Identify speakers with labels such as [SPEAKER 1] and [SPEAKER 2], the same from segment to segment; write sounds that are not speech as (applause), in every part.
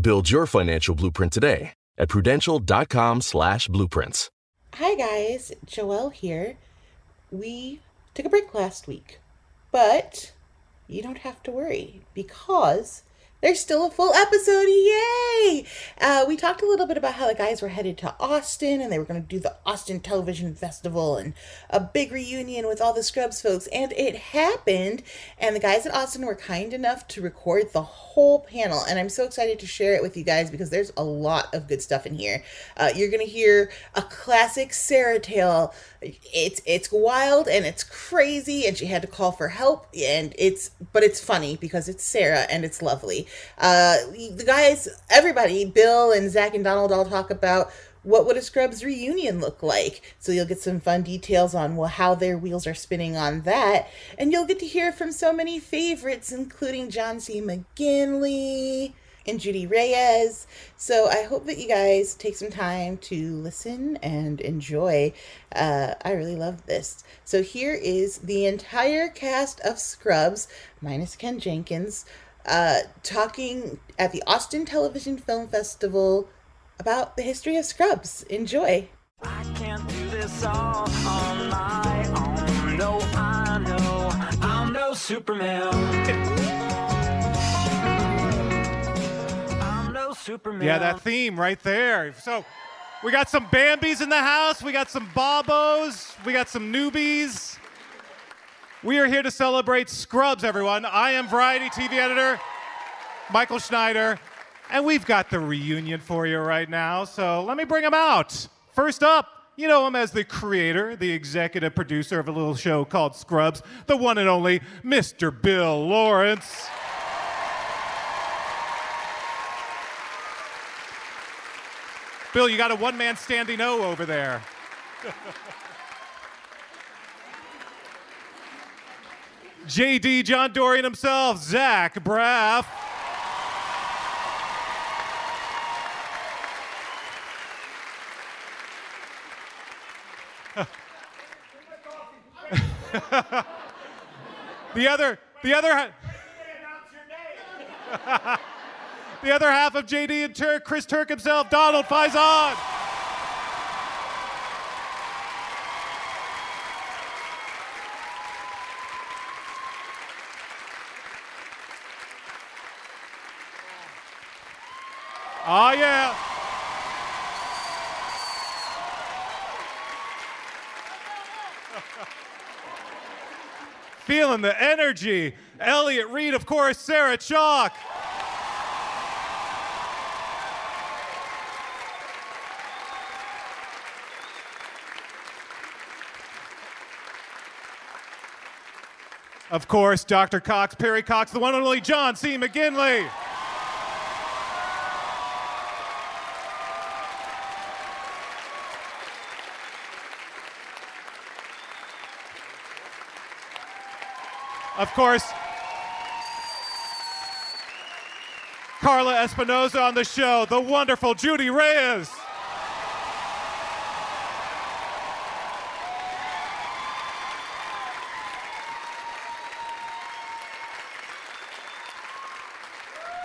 [SPEAKER 1] Build your financial blueprint today at prudential.com slash blueprints.
[SPEAKER 2] Hi guys, Joelle here. We took a break last week, but you don't have to worry because there's still a full episode. Yay! Uh, we talked a little bit about how the guys were headed to Austin and they were going to do the Austin Television Festival and a big reunion with all the Scrubs folks, and it happened. And the guys at Austin were kind enough to record the whole panel, and I'm so excited to share it with you guys because there's a lot of good stuff in here. Uh, you're going to hear a classic Sarah tale. It's it's wild and it's crazy, and she had to call for help, and it's but it's funny because it's Sarah and it's lovely. Uh, the guys, everybody, Bill and Zach and Donald all talk about what would a Scrubs reunion look like. So you'll get some fun details on well, how their wheels are spinning on that, and you'll get to hear from so many favorites, including John C. McGinley and Judy Reyes. So I hope that you guys take some time to listen and enjoy. Uh, I really love this. So here is the entire cast of Scrubs, minus Ken Jenkins, uh, talking at the Austin Television Film Festival about the history of Scrubs. Enjoy.
[SPEAKER 3] I can't do this all on my own. No, I know I'm no Superman. I'm no Superman.
[SPEAKER 4] Yeah, that theme right there. So we got some Bambis in the house, we got some Bobos, we got some newbies. We are here to celebrate Scrubs, everyone. I am Variety TV editor Michael Schneider, and we've got the reunion for you right now. So let me bring them out. First up, you know him as the creator, the executive producer of a little show called Scrubs, the one and only Mr. Bill Lawrence. Bill, you got a one man standing O over there. (laughs) JD John Dorian himself, Zach Braff. (laughs) the other, the other, (laughs) the other half of JD and Turk, Chris Turk himself, Donald Faison. Oh, yeah. (laughs) Feeling the energy. Elliot Reid, of course, Sarah Chalke. Of course, Dr. Cox, Perry Cox, the one and only John C. McGinley. Of course, Carla Espinosa on the show, the wonderful Judy Reyes.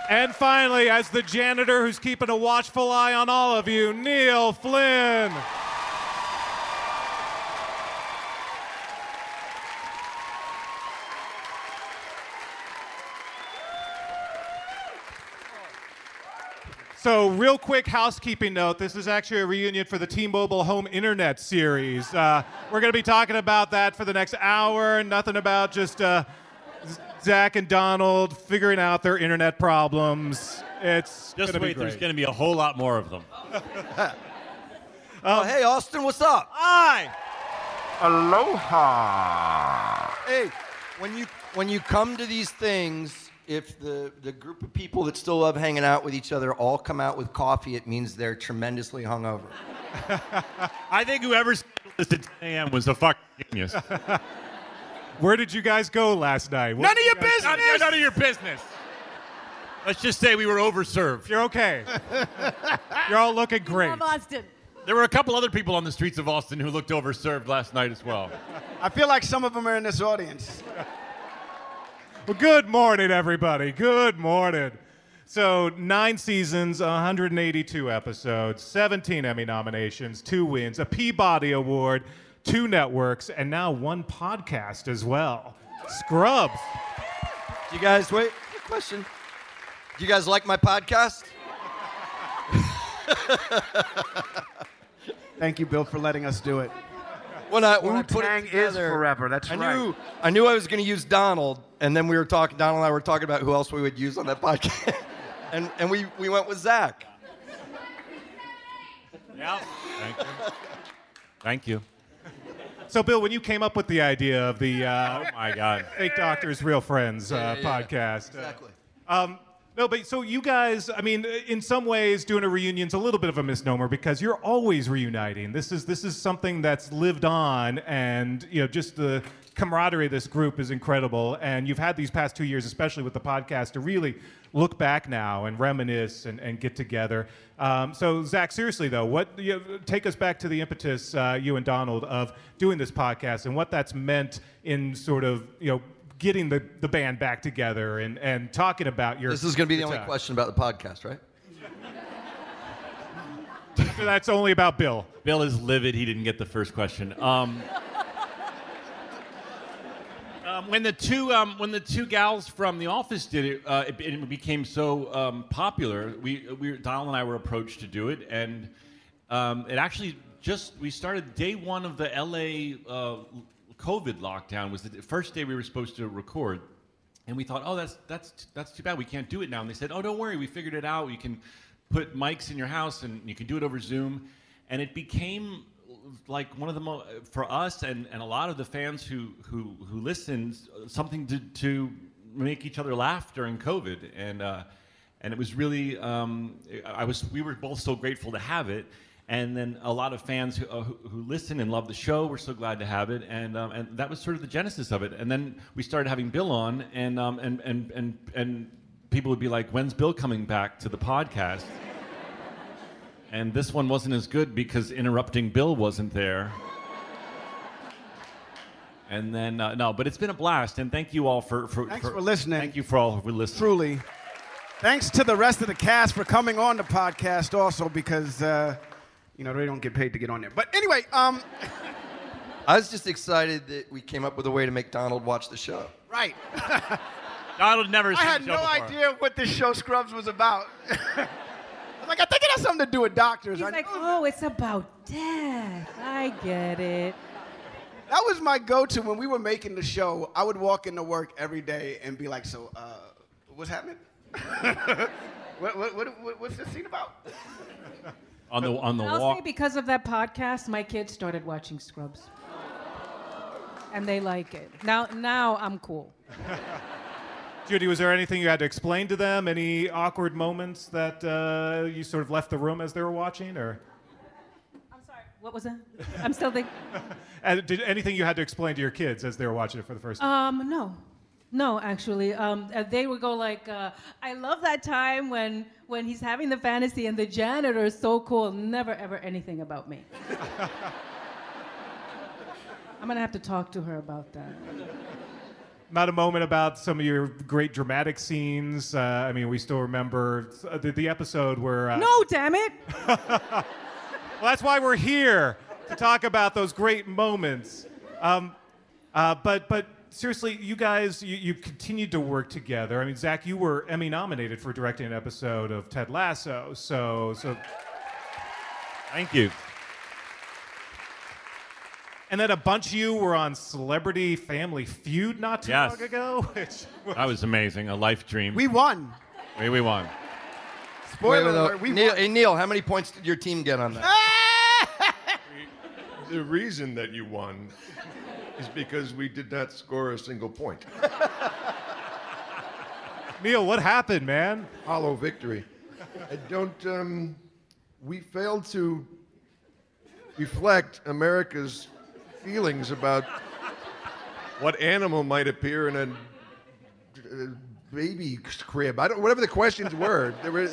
[SPEAKER 4] And finally, as the janitor who's keeping a watchful eye on all of you, Neil Flynn. So, real quick housekeeping note this is actually a reunion for the T Mobile Home Internet series. Uh, we're going to be talking about that for the next hour. Nothing about just uh, Zach and Donald figuring out their internet problems. It's
[SPEAKER 5] Just
[SPEAKER 4] gonna
[SPEAKER 5] wait,
[SPEAKER 4] be great.
[SPEAKER 5] there's going to be a whole lot more of them. (laughs)
[SPEAKER 6] oh, hey, Austin, what's up?
[SPEAKER 5] Hi.
[SPEAKER 6] Aloha. Hey, when you when you come to these things, if the the group of people that still love hanging out with each other all come out with coffee, it means they're tremendously hungover. (laughs)
[SPEAKER 5] I think whoever scheduled this at 10 a.m. was a fucking genius. (laughs)
[SPEAKER 4] Where did you guys go last night? What
[SPEAKER 5] None of
[SPEAKER 4] did
[SPEAKER 5] your
[SPEAKER 4] you
[SPEAKER 5] business. None, of your business. Let's just say we were overserved.
[SPEAKER 4] You're okay. You're all looking great.
[SPEAKER 7] Austin.
[SPEAKER 5] There were a couple other people on the streets of Austin who looked overserved last night as well.
[SPEAKER 8] I feel like some of them are in this audience.
[SPEAKER 4] Well, good morning, everybody. Good morning. So, nine seasons, 182 episodes, 17 Emmy nominations, two wins, a Peabody Award, two networks, and now one podcast as well. Scrubs.
[SPEAKER 6] Do you guys wait? Quick question. Do you guys like my podcast?
[SPEAKER 8] Thank you, Bill, for letting us do it.
[SPEAKER 6] When I when I put
[SPEAKER 8] Wu-Tang
[SPEAKER 6] it
[SPEAKER 8] is
[SPEAKER 6] together,
[SPEAKER 8] forever, that's
[SPEAKER 6] I
[SPEAKER 8] right.
[SPEAKER 6] Knew, I knew I was going to use Donald, and then we were talking. Donald and I were talking about who else we would use on that (laughs) podcast, and and we we went with Zach.
[SPEAKER 5] Yeah. Thank you. Thank you.
[SPEAKER 4] So, Bill, when you came up with the idea of the uh,
[SPEAKER 5] Oh my God.
[SPEAKER 4] Fake Doctors, Real Friends uh,
[SPEAKER 6] Yeah, yeah, yeah.
[SPEAKER 4] podcast, uh,
[SPEAKER 6] Exactly.
[SPEAKER 4] Um, no, but so you guys, I mean, in some ways, doing a reunion's a little bit of a misnomer because you're always reuniting. This is this is something that's lived on, and you know, just the camaraderie of this group is incredible. And you've had these past two years, especially with the podcast, to really look back now and reminisce and, and get together. Um, so, Zach, seriously though, what you know, take us back to the impetus, uh, you and Donald, of doing this podcast and what that's meant in sort of you know getting the, the band back together and, and talking about your.
[SPEAKER 6] This is going to be the
[SPEAKER 4] your
[SPEAKER 6] only
[SPEAKER 4] time.
[SPEAKER 6] question about the podcast, right? (laughs)
[SPEAKER 4] That's only about Bill.
[SPEAKER 5] Bill is livid he didn't get the first question. Um, um, when the two um, when the two gals from The Office did it, uh, it, it became so um, popular. We we Donald and I were approached to do it, and um, it actually just we started day one of the LA uh, COVID lockdown was the first day we were supposed to record. And we thought, oh, that's that's that's too bad. We can't do it now. And they said, oh, don't worry, we figured it out. You can put mics in your house and you can do it over Zoom. And it became like one of the most for us and, and a lot of the fans who who who listened something to to make each other laugh during COVID. And uh, and it was really um, I was we were both so grateful to have it. And then a lot of fans who, uh, who, who listen and love the show were so glad to have it, and um, and that was sort of the genesis of it. And then we started having Bill on, and um, and and and and people would be like, "When's Bill coming back to the podcast?" (laughs) and this one wasn't as good because interrupting Bill wasn't there. And then uh, no, but it's been a blast, and thank you all for for,
[SPEAKER 8] Thanks for listening.
[SPEAKER 5] Thank you for all for listening.
[SPEAKER 8] Truly. Thanks to the rest of the cast for coming on the podcast also because, uh, you know, they don't get paid to get on there. But anyway, um, (laughs)
[SPEAKER 6] I was just excited that we came up with a way to make Donald watch the show.
[SPEAKER 8] right. (laughs)
[SPEAKER 5] Donald never.
[SPEAKER 8] I had
[SPEAKER 5] the
[SPEAKER 8] no
[SPEAKER 5] before.
[SPEAKER 8] idea what this show Scrubs was about. (laughs) I was like, I think it has something to do with doctors.
[SPEAKER 7] He's
[SPEAKER 8] I
[SPEAKER 7] like,
[SPEAKER 8] know
[SPEAKER 7] oh, it's about death. I get it.
[SPEAKER 8] That was my go-to when we were making the show. I would walk into work every day and be like, "So, uh, what's happening? what, what, what, what, what's this scene about?"
[SPEAKER 5] On the on the
[SPEAKER 7] I'll
[SPEAKER 5] walk.
[SPEAKER 7] say because of that podcast, my kids started watching Scrubs. and they like it. Now, now I'm cool. (laughs)
[SPEAKER 4] Judy, was there anything you had to explain to them? Any awkward moments that uh, you sort of left the room as they were watching, or I'm sorry.
[SPEAKER 7] What was that? I'm still thinking. (laughs)
[SPEAKER 4] and did anything you had to explain to your kids as they were watching it for the first time?
[SPEAKER 7] Um, no, no, actually, um, uh, they would go like, uh, "I love that time when when he's having the fantasy and the janitor is so cool." Never ever anything about me. (laughs) I'm gonna have to talk to her about that.
[SPEAKER 4] Not a moment about some of your great dramatic scenes. Uh, I mean, we still remember uh, the, the episode where. Uh,
[SPEAKER 7] No, damn it! (laughs)
[SPEAKER 4] Well, that's why we're here to talk about those great moments. Um, uh, but but seriously, you guys, you, you continued to work together. I mean, Zach, you were Emmy nominated for directing an episode of Ted Lasso. So so.
[SPEAKER 5] Thank you.
[SPEAKER 4] And then a bunch of you were on Celebrity Family Feud not too
[SPEAKER 5] Yes.
[SPEAKER 4] long ago. (laughs) which was-
[SPEAKER 5] That was amazing. A life dream.
[SPEAKER 8] We won.
[SPEAKER 5] We, we won.
[SPEAKER 8] Spoiler
[SPEAKER 6] Wait, wait,
[SPEAKER 8] alert, we
[SPEAKER 6] Neil,
[SPEAKER 8] won.
[SPEAKER 6] hey, Neil, how many points did your team get on that? (laughs)
[SPEAKER 9] The reason that you won is because we did not score a single point. (laughs)
[SPEAKER 4] Neil, what happened, man?
[SPEAKER 9] Hollow victory. I don't. Um, we failed to reflect America's feelings about what animal might appear in a, uh baby crib. I don't. Whatever the questions were. There were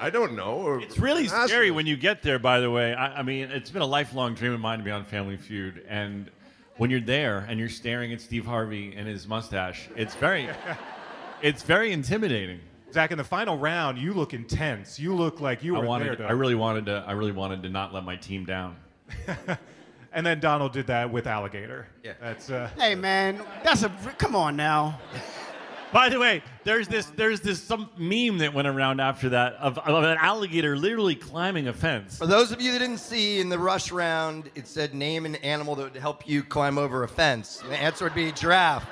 [SPEAKER 9] I don't know.
[SPEAKER 5] It's really
[SPEAKER 9] Ask
[SPEAKER 5] scary when you get there, by the way. I, I mean, it's been a lifelong dream of mine to be on Family Feud. And when you're there and you're staring at Steve Harvey and his mustache, it's very, (laughs) it's very intimidating.
[SPEAKER 4] Zach, in the final round, you look intense. You look like you
[SPEAKER 5] I
[SPEAKER 4] were
[SPEAKER 5] wanted,
[SPEAKER 4] there. To,
[SPEAKER 5] I really wanted to, I really wanted to not let my team down. (laughs)
[SPEAKER 4] and then Donald did that with Alligator.
[SPEAKER 5] Yeah.
[SPEAKER 4] That's. Uh,
[SPEAKER 8] Hey man, that's a come on now.
[SPEAKER 5] By the way, there's this there's this some meme that went around after that of, of an alligator literally climbing a fence.
[SPEAKER 6] For those of you that didn't see in the rush round, it said name an animal that would help you climb over a fence. The answer would be giraffe.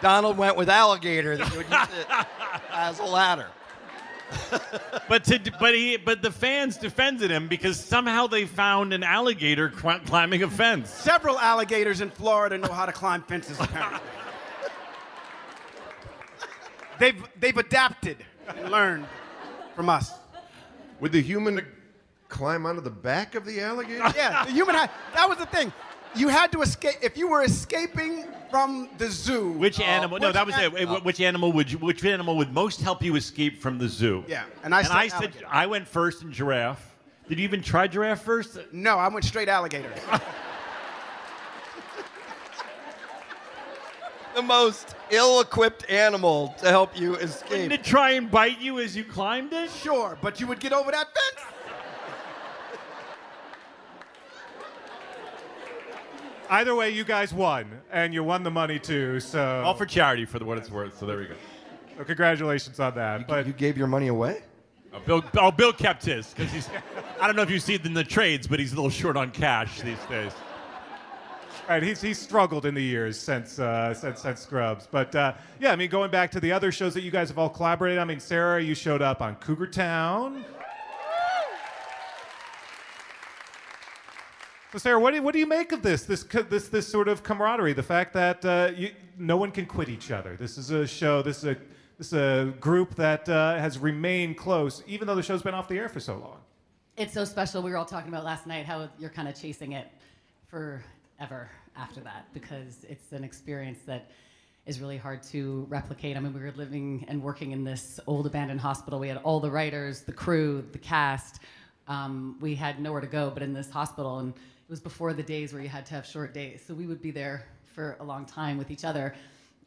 [SPEAKER 6] Donald went with alligator that would use it (laughs) as a ladder.
[SPEAKER 5] But to, but he but the fans defended him because somehow they found an alligator climbing a fence.
[SPEAKER 8] Several alligators in Florida know how to climb fences. Apparently. They've they've adapted and learned from us.
[SPEAKER 9] Would the human climb onto the back of the alligator?
[SPEAKER 8] Yeah, the human had that was the thing. You had to escape if you were escaping from the zoo.
[SPEAKER 5] Which uh, animal? no,
[SPEAKER 8] which
[SPEAKER 5] that was
[SPEAKER 8] an-
[SPEAKER 5] it. Wh- Which animal would you, which animal would most help you escape from the zoo?
[SPEAKER 8] Yeah, and I
[SPEAKER 5] and
[SPEAKER 8] said
[SPEAKER 5] I said
[SPEAKER 8] alligator.
[SPEAKER 5] I went first in giraffe. Did you even try giraffe first?
[SPEAKER 8] No, I went straight alligator. (laughs)
[SPEAKER 6] The most ill-equipped animal to help you escape.
[SPEAKER 5] Didn't
[SPEAKER 6] escape.
[SPEAKER 5] it try and bite you as you climbed it?
[SPEAKER 8] Sure, but you would get over that fence.
[SPEAKER 4] either way, you guys won, and you won the money too. So.
[SPEAKER 5] All for charity, for the what it's worth. So there we go.
[SPEAKER 4] So congratulations on that. But
[SPEAKER 6] You gave your money away?
[SPEAKER 5] Oh, Bill, oh, Bill kept his because he's. I don't know if you see it in the trades, but he's a little short on cash these days.
[SPEAKER 4] Right, he's, he's struggled in the years since uh, since, since Scrubs, but uh, yeah, I mean, going back to the other shows that you guys have all collaborated. I mean, Sarah, you showed up on Cougar Town. So, Sarah, what do you, what do you make of this this this this sort of camaraderie? The fact that uh, you, no one can quit each other. This is a show. This is a this is a group that uh, has remained close, even though the show's been off the air for so long.
[SPEAKER 10] It's so special. We were all talking about last night how you're kind of chasing it forever after that because it's an experience that is really hard to replicate. I mean, we were living and working in this old abandoned hospital. We had all the writers, the crew, the cast. Um, we had nowhere to go but in this hospital, and it was before the days where you had to have short days. So we would be there for a long time with each other,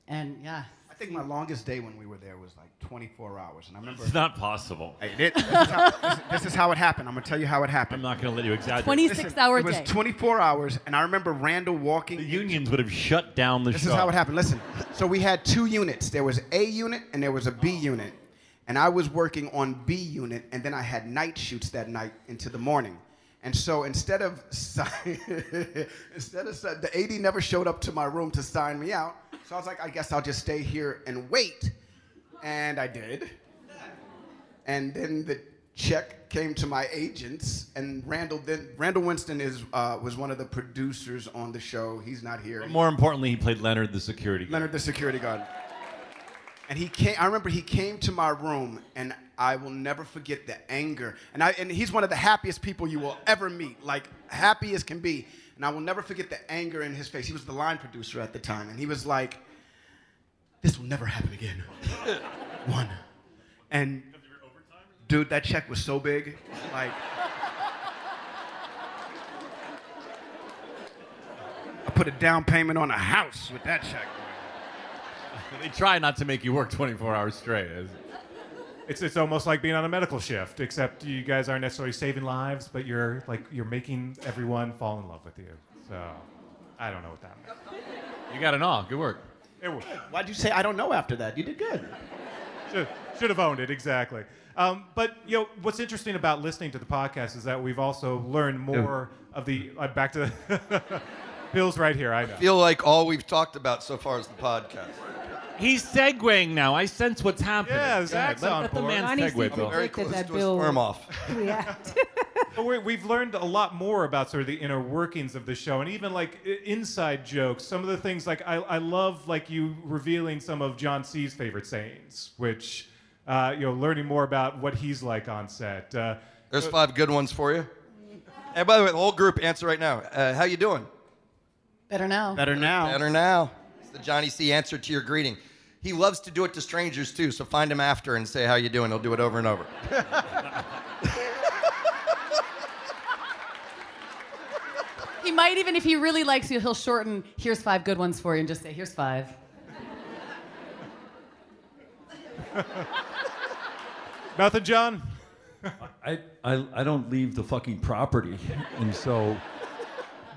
[SPEAKER 10] and yeah.
[SPEAKER 8] I think my longest day when we were there was like 24 hours, and I remember.
[SPEAKER 5] It's not possible.
[SPEAKER 8] Hey, it- this, is how, this- this is how it happened. I'm gonna tell you how it happened.
[SPEAKER 5] I'm not going to let you exaggerate.
[SPEAKER 10] 26 hour
[SPEAKER 8] It was
[SPEAKER 10] day.
[SPEAKER 8] 24 hours, and I remember Randall walking.
[SPEAKER 5] The unions would have shut down the
[SPEAKER 8] This
[SPEAKER 5] show.
[SPEAKER 8] is how it happened. Listen, so we had two units. There was A unit and there was a B oh. unit, and I was working on B unit, and then I had night shoots that night into the morning. And so instead of (laughs) instead of the AD never showed up to my room to sign me out, so I was like, I guess I'll just stay here and wait, and I did. And then the check came to my agents, and Randall then Randall Winston is uh, was one of the producers on the show. He's not here.
[SPEAKER 5] But more importantly, he played Leonard the security. guard.
[SPEAKER 8] Leonard, the security guard. And he came. I remember he came to my room, and I will never forget the anger. And I and he's one of the happiest people you will ever meet, like happy as can be. And I will never forget the anger in his face. He was the line producer at the time, and he was like, "This will never happen again." (laughs) One. And dude, that check was so big, like. I put a down payment on a house with that check. (laughs)
[SPEAKER 5] They try not to make you work 24 hours straight.
[SPEAKER 4] It's, it's almost like being on a medical shift, except you guys aren't necessarily saving lives, but you're like you're making everyone fall in love with you. So I don't know what that means.
[SPEAKER 5] You got an all. Good work.
[SPEAKER 4] It was.
[SPEAKER 8] Why'd you say I don't know after that? You did good.
[SPEAKER 4] Should, should have owned it exactly. Um, but you know what's interesting about listening to the podcast is that we've also learned more of the uh, back to the (laughs) Bill's right here. I know.
[SPEAKER 6] I feel like all we've talked about so far is the podcast.
[SPEAKER 5] He's segueing now. I sense what's happening.
[SPEAKER 4] Yeah,
[SPEAKER 5] Go
[SPEAKER 4] Zach's
[SPEAKER 5] ahead. let,
[SPEAKER 4] on
[SPEAKER 5] let the
[SPEAKER 4] board.
[SPEAKER 5] man
[SPEAKER 7] Honestly,
[SPEAKER 5] segue, Bill.
[SPEAKER 6] Very close
[SPEAKER 7] that
[SPEAKER 6] to a
[SPEAKER 7] Bill
[SPEAKER 6] sperm off. (laughs)
[SPEAKER 7] react. (laughs)
[SPEAKER 4] We, we've learned a lot more about sort of the inner workings of the show, and even like inside jokes. Some of the things like I, I love like you revealing some of John C's favorite sayings, which uh, you know, learning more about what he's like on set. Uh,
[SPEAKER 6] There's five good ones for you. And by the way, the whole group answer right now. Uh, how you doing?
[SPEAKER 10] Better now.
[SPEAKER 8] Better now.
[SPEAKER 6] Better now. It's the Johnny C answer to your greeting. He loves to do it to strangers too, so find him after and say how you doing. He'll do it over and over.
[SPEAKER 10] He might even, if he really likes you, he'll shorten, here's five good ones for you, and just say, here's five. (laughs)
[SPEAKER 4] Nothing, John.
[SPEAKER 11] I, I, I don't leave the fucking property. And so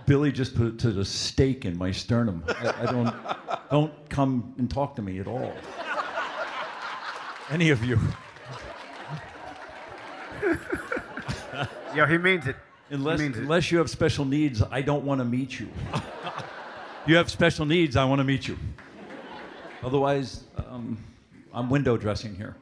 [SPEAKER 11] Billy just put to the stake in my sternum. I, I don't, (laughs) don't come and talk to me at all. Any of you.
[SPEAKER 8] Yo, he means it.
[SPEAKER 11] Unless,
[SPEAKER 8] means it.
[SPEAKER 11] unless you have special needs, I don't want to meet you. you have special needs, I want to meet you. Otherwise, um, I'm window dressing here.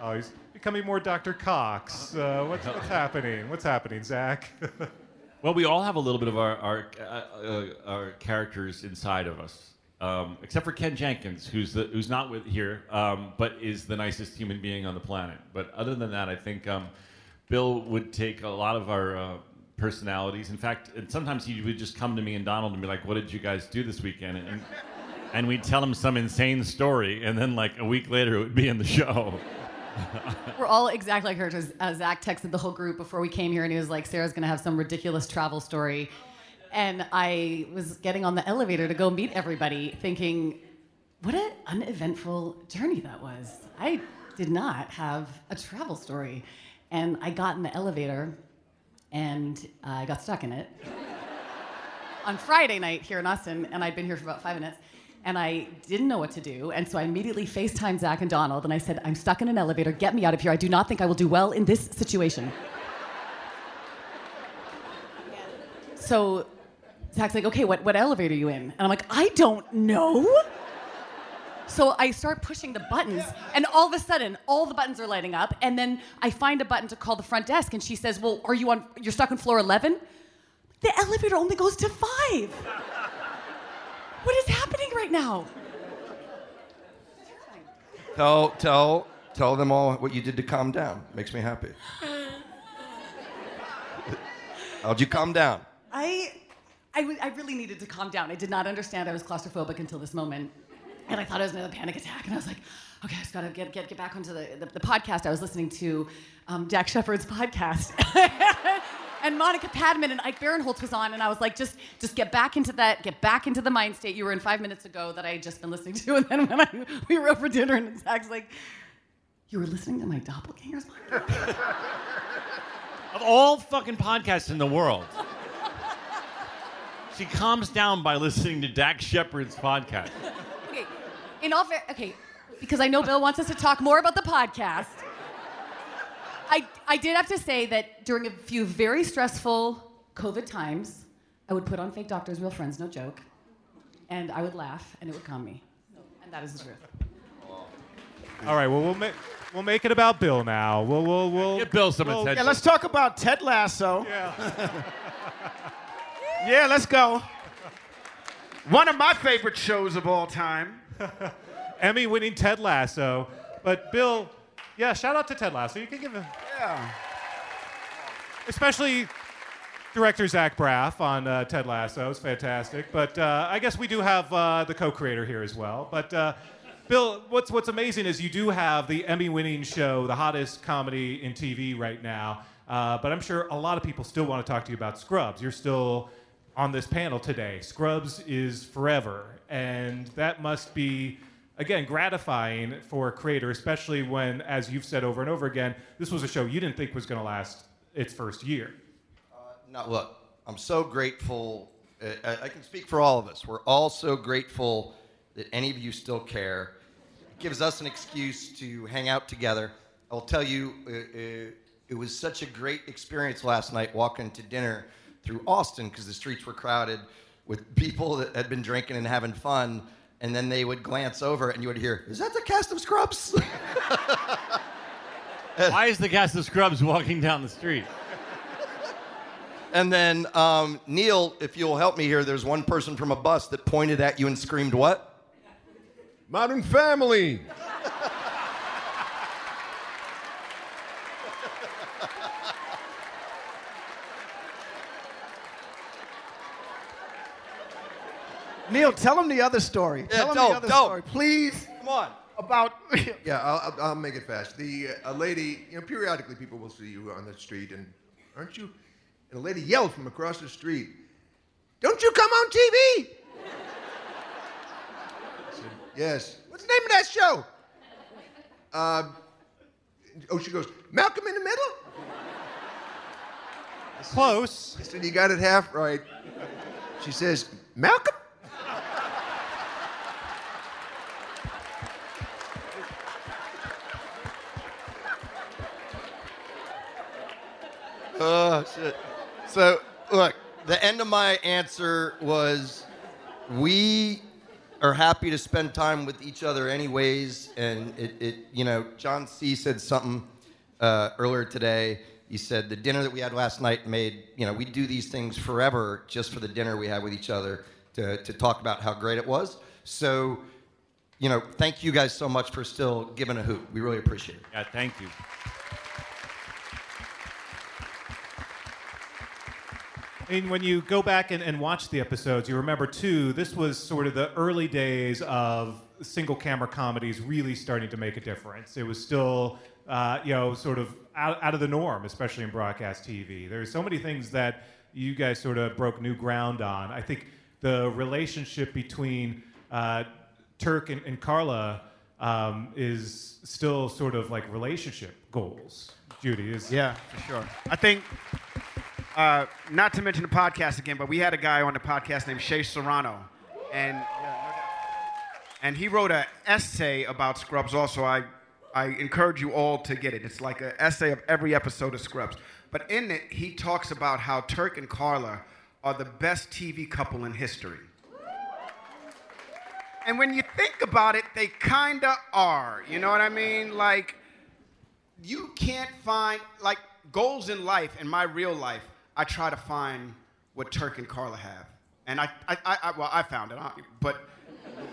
[SPEAKER 4] Oh, he's becoming more Dr. Cox. Uh, what's, what's happening? What's happening, Zach? (laughs)
[SPEAKER 5] Well, we all have a little bit of our our, uh, uh, our characters inside of us, um, except for Ken Jenkins, who's the, who's not with here, um, but is the nicest human being on the planet. But other than that, I think um, Bill would take a lot of our uh, personalities. In fact, and sometimes he would just come to me and Donald and be like, "What did you guys do this weekend?" And and we'd tell him some insane story, and then like a week later, it would be in the show. (laughs)
[SPEAKER 10] We're all exactly like characters. Uh, Zach texted the whole group before we came here, and he was like, "Sarah's gonna have some ridiculous travel story," and I was getting on the elevator to go meet everybody, thinking, "What an uneventful journey that was." I did not have a travel story, and I got in the elevator, and I got stuck in it (laughs) on Friday night here in Austin, and I'd been here for about five minutes. And I didn't know what to do. And so I immediately FaceTimed Zach and Donald and I said, I'm stuck in an elevator. Get me out of here. I do not think I will do well in this situation. So Zach's like, okay, what, what elevator are you in? And I'm like, I don't know. So I start pushing the buttons, and all of a sudden, all the buttons are lighting up. And then I find a button to call the front desk, and she says, Well, are you on, you're stuck on floor 11? The elevator only goes to five. What is happening right now?
[SPEAKER 6] Tell, tell, tell them all what you did to calm down. Makes me happy. How'd you calm down?
[SPEAKER 10] I, I really needed to calm down. I did not understand I was claustrophobic until this moment. And I thought I was going to have a panic attack. And I was like, okay, I just got to get, get, get back onto the, the, the podcast. I was listening to um, Dax Shepard's podcast. (laughs) and Monica Padman and Ike Barinholtz was on. And I was like, just, just get back into that, get back into the mind state you were in five minutes ago that I had just been listening to. (laughs) And then when I, we were over for dinner, and Zach's like, you were listening to my doppelganger's podcast?
[SPEAKER 5] Of all fucking podcasts in the world. She calms down by listening to Dax Shepard's podcast.
[SPEAKER 10] Okay, in all fair, okay, because I know Bill wants us to talk more about the podcast. I, I did have to say that during a few very stressful COVID times, I would put on fake doctors, real friends, no joke, and I would laugh, and it would calm me. And that is the truth.
[SPEAKER 4] All right. Well, we'll make We'll make it about Bill now. We'll we'll we'll
[SPEAKER 5] Give Bill some
[SPEAKER 4] we'll-
[SPEAKER 5] attention.
[SPEAKER 8] Yeah, let's talk about Ted Lasso.
[SPEAKER 4] Yeah. (laughs)
[SPEAKER 8] Yeah, let's go. One of my favorite shows of all time. (laughs)
[SPEAKER 4] Emmy winning Ted Lasso. But Bill, yeah, shout out to Ted Lasso. You can give him,
[SPEAKER 8] Yeah.
[SPEAKER 4] especially director Zach Braff on uh, Ted Lasso. It's fantastic. But uh, I guess we do have uh, the co-creator here as well. But uh, Bill, what's what's amazing is you do have the Emmy-winning show, the hottest comedy in TV right now. Uh, but I'm sure a lot of people still want to talk to you about Scrubs. You're still on this panel today. Scrubs is forever, and that must be again gratifying for a creator, especially when, as you've said over and over again, this was a show you didn't think was going to last its first year.
[SPEAKER 6] No, look, I'm so grateful. uh, I, I can speak for all of us. We're all so grateful that any of you still care. It gives us an excuse to hang out together. I'll tell you, uh, uh, it was such a great experience last night walking to dinner through Austin because the streets were crowded with people that had been drinking and having fun. And then they would glance over and you would hear, Is that the cast of Scrubs? (laughs)
[SPEAKER 5] Why is the cast of Scrubs walking down the street?
[SPEAKER 6] And then, um, Neil, if you'll help me here, there's one person from a bus that pointed at you and screamed, What?
[SPEAKER 9] Modern Family.
[SPEAKER 8] Neil, tell him the other story.
[SPEAKER 6] Yeah,
[SPEAKER 8] tell him
[SPEAKER 6] don't,
[SPEAKER 8] the other
[SPEAKER 6] don't.
[SPEAKER 8] story, please.
[SPEAKER 6] Come on.
[SPEAKER 8] About (laughs)
[SPEAKER 9] Yeah, I'll, I'll, I'll make it fast. The uh, a lady, you know, periodically people will see you on the street, and aren't you? And a lady yelled from across the street, "Don't you come on TV?" I said, "Yes." What's the name of that show? Uh, oh, she goes, "Malcolm in the Middle."
[SPEAKER 4] Close.
[SPEAKER 9] I said, "You got it half right." She says, "Malcolm."
[SPEAKER 6] Oh, shit. So, look, the end of my answer was we are happy to spend time with each other anyways. And it, it you know, John C. said something uh, earlier today. He said the dinner that we had last night made, you know, we do these things forever just for the dinner we had with each other to, to talk about how great it was. So, you know, thank you guys so much for still giving a hoot. We really appreciate it.
[SPEAKER 5] Yeah, thank you.
[SPEAKER 4] And when you go back and, and watch the episodes, you remember too, this was sort of the early days of single camera comedies really starting to make a difference. It was still, uh, you know, sort of out, out of the norm, especially in broadcast TV. There's so many things that you guys sort of broke new ground on. I think the relationship between uh, Turk and, and Carla um, is still sort of like relationship goals. Judy is
[SPEAKER 8] Yeah, for sure. I think, uh, not to mention the podcast again, but we had a guy on the podcast named Shea Serrano, and and he wrote an essay about Scrubs. Also, I I encourage you all to get it. It's like an essay of every episode of Scrubs. But in it, he talks about how Turk and Carla are the best TV couple in history. And when you think about it, they kinda are. You know what I mean? Like you can't find like goals in life in my real life i try to find what turk and carla have. And i, I, I, I well i found it but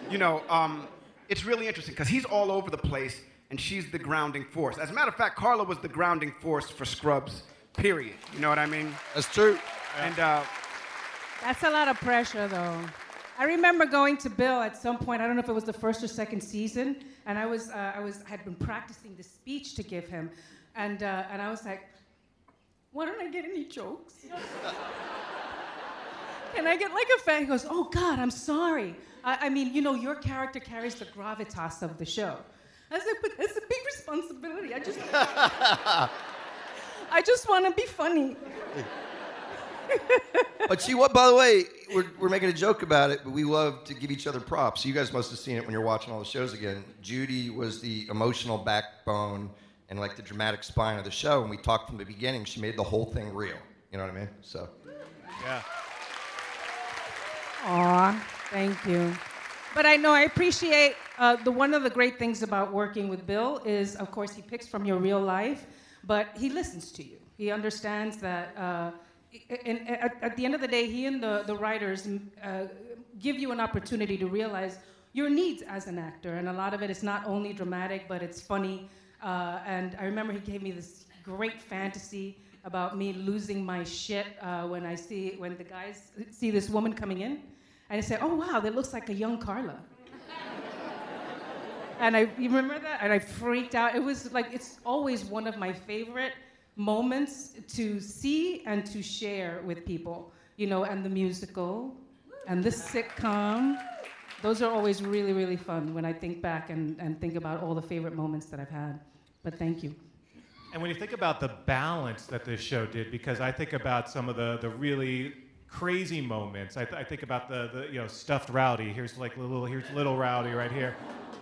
[SPEAKER 8] you know um, it's really interesting because he's all over the place and she's the grounding force. As a matter of fact carla was the grounding force for scrubs period. You know what i mean?
[SPEAKER 6] That's true.
[SPEAKER 8] And uh,
[SPEAKER 7] That's a lot of pressure, though. I remember going to Bill at some point. I don't know if it was the first or second season, and I was uh, I was had been practicing the speech to give him, and uh, and I was like, why don't I get any jokes? Can I get like a fan? He goes, oh God, I'm sorry. I, I mean, you know, your character carries the gravitas of the show. I said, but it's a big responsibility. I just (laughs) I just want to be funny.
[SPEAKER 6] but see what? By the way, we're, we're making a joke about it, but we love to give each other props. You guys must have seen it when you're watching all the shows again. Judy was the emotional backbone and like the dramatic spine of the show, and we talked from the beginning. She made the whole thing real. You know what I mean? So.
[SPEAKER 4] Yeah.
[SPEAKER 7] Aw, thank you. but I know I appreciate uh, the one of the great things about working with Bill is, of course, he picks from your real life, but he listens to you. He understands that. Uh, and at, at the end of the day, he and the, the writers uh, give you an opportunity to realize your needs as an actor. And a lot of it is not only dramatic, but it's funny. Uh, and I remember he gave me this great fantasy about me losing my shit uh, when I see when the guys see this woman coming in, and I say, "Oh wow, that looks like a young Carla." (laughs) and I you remember that, and I freaked out. It was like it's always one of my favorite moments to see and to share with people, you know, and the musical and the sitcom. Those are always really, really fun when I think back and, and think about all the favorite moments that I've had. But thank you.
[SPEAKER 4] And when you think about the balance that this show did, because I think about some of the, the really crazy moments. I, th- I think about the, the you know stuffed rowdy. Here's like little here's little rowdy right here.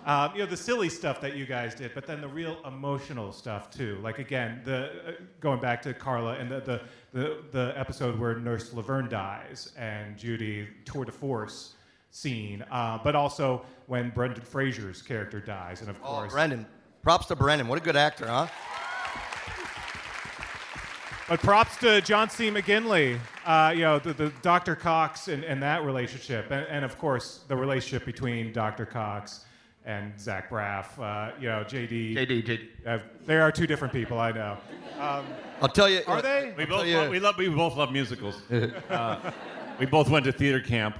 [SPEAKER 4] Um, you know the silly stuff that you guys did, but then the real emotional stuff too. Like again, the uh, going back to Carla and the, the the the episode where Nurse Laverne dies and Judy tour de force scene, uh, but also when Brendan Fraser's character dies, and of
[SPEAKER 6] Oh,
[SPEAKER 4] course
[SPEAKER 6] Brendan. Props to Brendan. What a good actor, huh?
[SPEAKER 4] But props to John C. McGinley, uh, you know, the, the Dr. Cox and, and that relationship. And, and of course, the relationship between Dr. Cox and Zach Braff. Uh, you know, JD.
[SPEAKER 6] JD, JD.
[SPEAKER 4] Uh, they are two different people, I know. Um,
[SPEAKER 6] I'll tell you.
[SPEAKER 4] Are they?
[SPEAKER 5] We
[SPEAKER 6] I'll
[SPEAKER 5] both, love, we, love, we both love musicals. (laughs) uh, we both went to theater camp.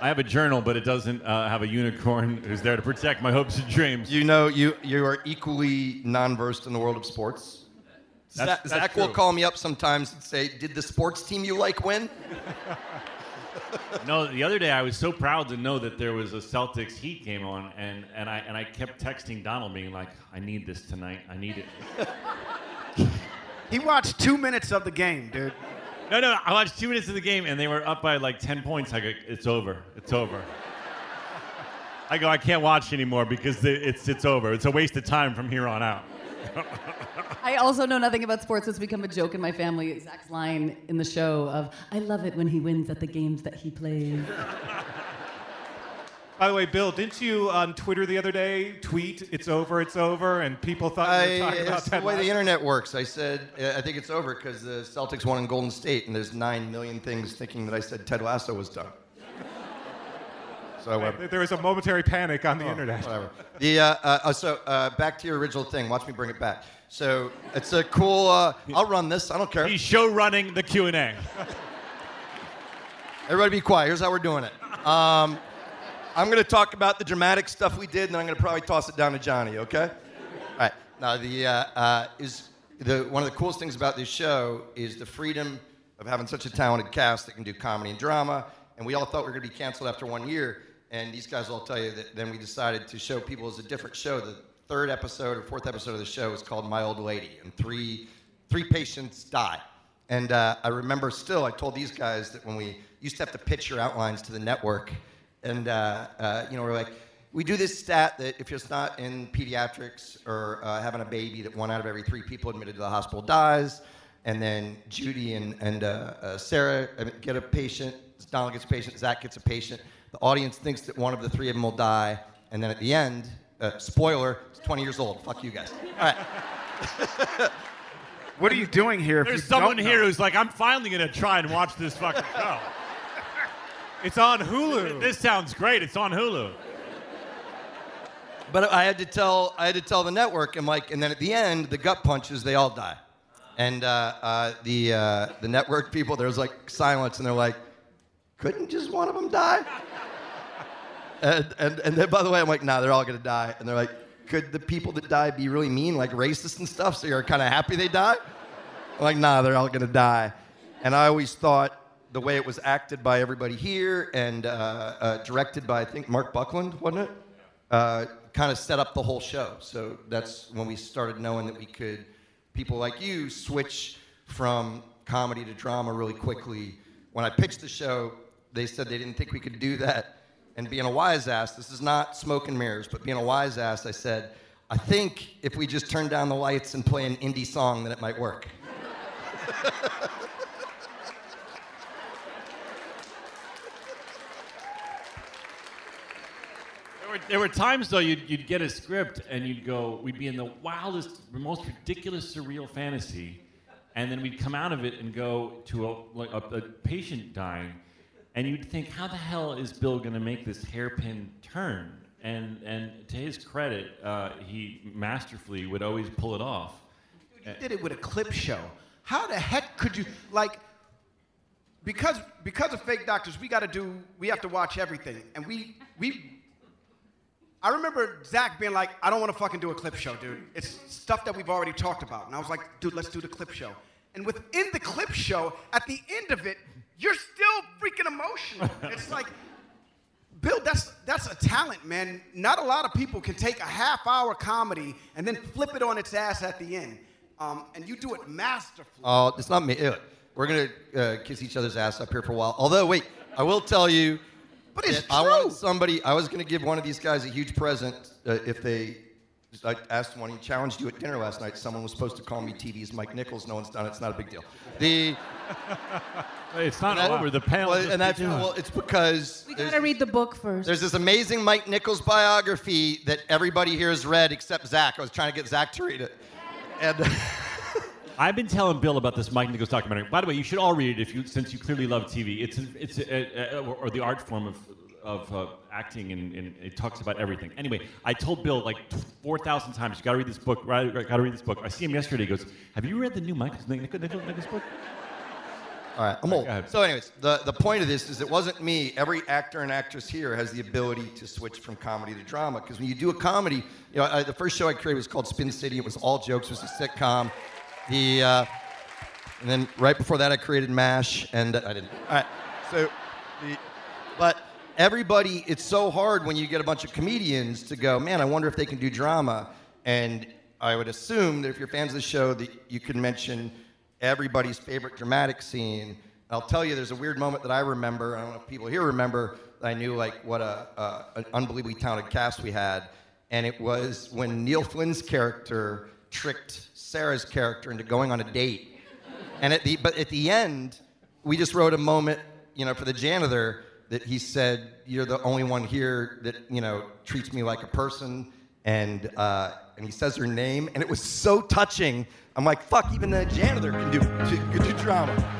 [SPEAKER 5] I have a journal, but it doesn't uh, have a unicorn who's there to protect my hopes and dreams.
[SPEAKER 6] You know, you you are equally non-versed in the world of sports.
[SPEAKER 5] That's-
[SPEAKER 6] Zach,
[SPEAKER 5] that's
[SPEAKER 6] Zach will call me up sometimes and say, "Did the sports team you like win?"
[SPEAKER 5] no, the other day I was so proud to know that there was a Celtics Heat game on, and, and I and I kept texting Donald, being like, "I need this tonight. I need it."
[SPEAKER 8] He watched two minutes of the game, dude.
[SPEAKER 5] No, no, I watched two minutes of the game, and they were up by like ten points. I go, "It's over. It's over." I go, "I can't watch anymore because it's it's over. It's a waste of time from here on out." (laughs)
[SPEAKER 10] I also know nothing about sports. It's become a joke in my family. Zach's line in the show of, I love it when he wins at the games that he plays. (laughs)
[SPEAKER 4] by the way, Bill, didn't you on Twitter the other day tweet, it's over, it's over, and people thought you were talking about
[SPEAKER 6] it's the way the internet works. I said, I think it's over because the Celtics won in Golden State, and there's nine million things thinking that I said Ted Lasso was done. So I went.
[SPEAKER 4] There was a momentary panic on the
[SPEAKER 6] Oh,
[SPEAKER 4] internet.
[SPEAKER 6] Whatever. The, uh, uh, uh, so uh, back to your original thing. Watch me bring it back. So it's a cool. Uh, I'll run this. I don't care.
[SPEAKER 5] He's show running the Q and A.
[SPEAKER 6] Everybody be quiet. Here's how we're doing it. Um, I'm going to talk about the dramatic stuff we did, and then I'm going to probably toss it down to Johnny, okay? All right. Now, the, uh, uh, is the, one of the coolest things about this show is the freedom of having such a talented cast that can do comedy and drama. And we all thought we were going to be canceled after one year. And these guys will all tell you that then we decided to show people as a different show. The third episode or fourth episode of the show is called My Old Lady, and three, three patients die. And uh, I remember still, I told these guys that when we used to have to pitch your outlines to the network, and uh, uh, you know, we're like, we do this stat that if you're not in pediatrics or uh, having a baby, that one out of every three people admitted to the hospital dies. And then Judy and, and uh, uh, Sarah get a patient, Donald gets a patient, Zach gets a patient. The audience thinks that one of the three of them will die. And then at the end, uh, spoiler, it's 20 years old. Fuck you guys. All right.
[SPEAKER 8] What are you doing here? if
[SPEAKER 5] There's
[SPEAKER 8] you
[SPEAKER 5] someone
[SPEAKER 8] don't
[SPEAKER 5] here who's like, I'm finally gonna try and watch this fucking show.
[SPEAKER 4] It's on Hulu.
[SPEAKER 5] This sounds great. It's on Hulu.
[SPEAKER 6] But I had to tell I had to tell the network, and like, and then at the end, the gut punches, they all die, and uh, uh, the uh, the network people, there was like silence, and they're like, couldn't just one of them die? and, and and then by the way, I'm like, nah, they're all gonna die, and they're like, could the people that die be really mean, like racist and stuff? So you're kind of happy they die? I'm like, nah, they're all gonna die, and I always thought. The way it was acted by everybody here and uh, uh, directed by, I think, Marc Buckland, wasn't it? uh, kind of set up the whole show. So that's when we started knowing that we could, people like you, switch from comedy to drama really quickly. When I pitched the show, they said they didn't think we could do that. And being a wise ass, this is not smoke and mirrors, but being a wise ass, I said, I think if we just turn down the lights and play an indie song, then it might work. (laughs)
[SPEAKER 5] there were times though you'd, you'd get a script and you'd go, we'd be in the wildest, most ridiculous, surreal fantasy, and then we'd come out of it and go to a, like a, a patient dying, and you'd think, how the hell is Bill going to make this hairpin turn? And and to his credit, uh, he masterfully would always pull it off.
[SPEAKER 8] You did it with a clip show. How the heck could you like? Because because of fake doctors, we got to do. We have to watch everything, and we we. I remember Zach being like, "I don't want to fucking do a clip show, dude. It's stuff that we've already talked about." And I was like, "Dude, let's do the clip show." And within the clip show, at the end of it, you're still freaking emotional. It's like, Bill, that's that's a talent, man. Not a lot of people can take a half-hour comedy and then flip it on its ass at the end. Um, and you do it masterfully.
[SPEAKER 6] Oh, it's not me. We're gonna uh, kiss each other's ass up here for a while. Although, wait, I will tell you.
[SPEAKER 8] But it's
[SPEAKER 6] I wanted somebody. I was gonna give one of these guys a huge present uh, if they. I asked one. He challenged you at dinner last night. Someone was supposed to call me TV's Mike Nichols. No one's done it. It's not a big deal. The. (laughs)
[SPEAKER 5] It's not
[SPEAKER 6] that-
[SPEAKER 5] over. The panel.
[SPEAKER 6] Well, and that's well. It's because
[SPEAKER 7] We
[SPEAKER 6] there's-
[SPEAKER 7] gotta read the book first.
[SPEAKER 6] there's this amazing Mike Nichols biography that everybody here has read except Zach. I was trying to get Zach to read it. And (laughs)
[SPEAKER 5] I've been telling Bill about this Mike Nichols documentary. By the way, you should all read it if you, since you clearly love TV. It's it's a, a, or, or the art form of of uh, acting, and, and it talks about everything. Anyway, I told Bill like four thousand times, you got to read this book. Right, got to read this book. I see him yesterday. He goes, "Have you read the new Mike Nichols, Nichols, Nichols book?"
[SPEAKER 6] All right, I'm old. So, anyways, the, the point of this is it wasn't me. Every actor and actress here has the ability to switch from comedy to drama. Because when you do a comedy, you know, I, the first show I created was called Spin City. It was all jokes. It was a sitcom. The uh, and then right before that, I created Mash, and I didn't. All right, so the, but everybody, it's so hard when you get a bunch of comedians to go, man, I wonder if they can do drama. And I would assume that if you're fans of the show, that you can mention everybody's favorite dramatic scene. I'll tell you, there's a weird moment that I remember. I don't know if people here remember. I knew like what a, a an unbelievably talented cast we had, and it was when Neil Flynn's character tricked Sarah's character into going on a date. And at the but at the end, we just wrote a moment, you know, for the janitor that he said, "You're the only one here that you know treats me like a person." And uh, and he says her name, and it was so touching. I'm like, "Fuck, even the janitor can do can do drama."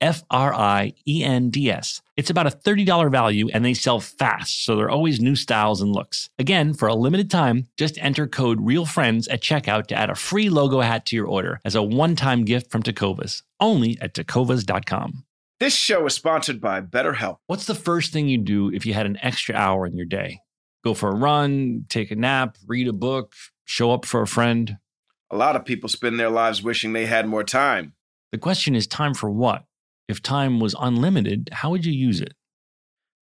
[SPEAKER 12] F R I E N D S. It's about a $30 value and they sell fast, so there are always new styles and looks. Again, for a limited time, just enter code REALFRIENDS at checkout to add a free logo hat to your order as a one time gift from Tecovas, only at tecovas.com.
[SPEAKER 13] This show is sponsored by BetterHelp.
[SPEAKER 12] What's the first thing you do if you had an extra hour in your day? Go for a run, take a nap, read a book, show up for a friend?
[SPEAKER 13] A lot of people spend their lives wishing they had more time.
[SPEAKER 12] The question is time for what? If time was unlimited, how would you use it?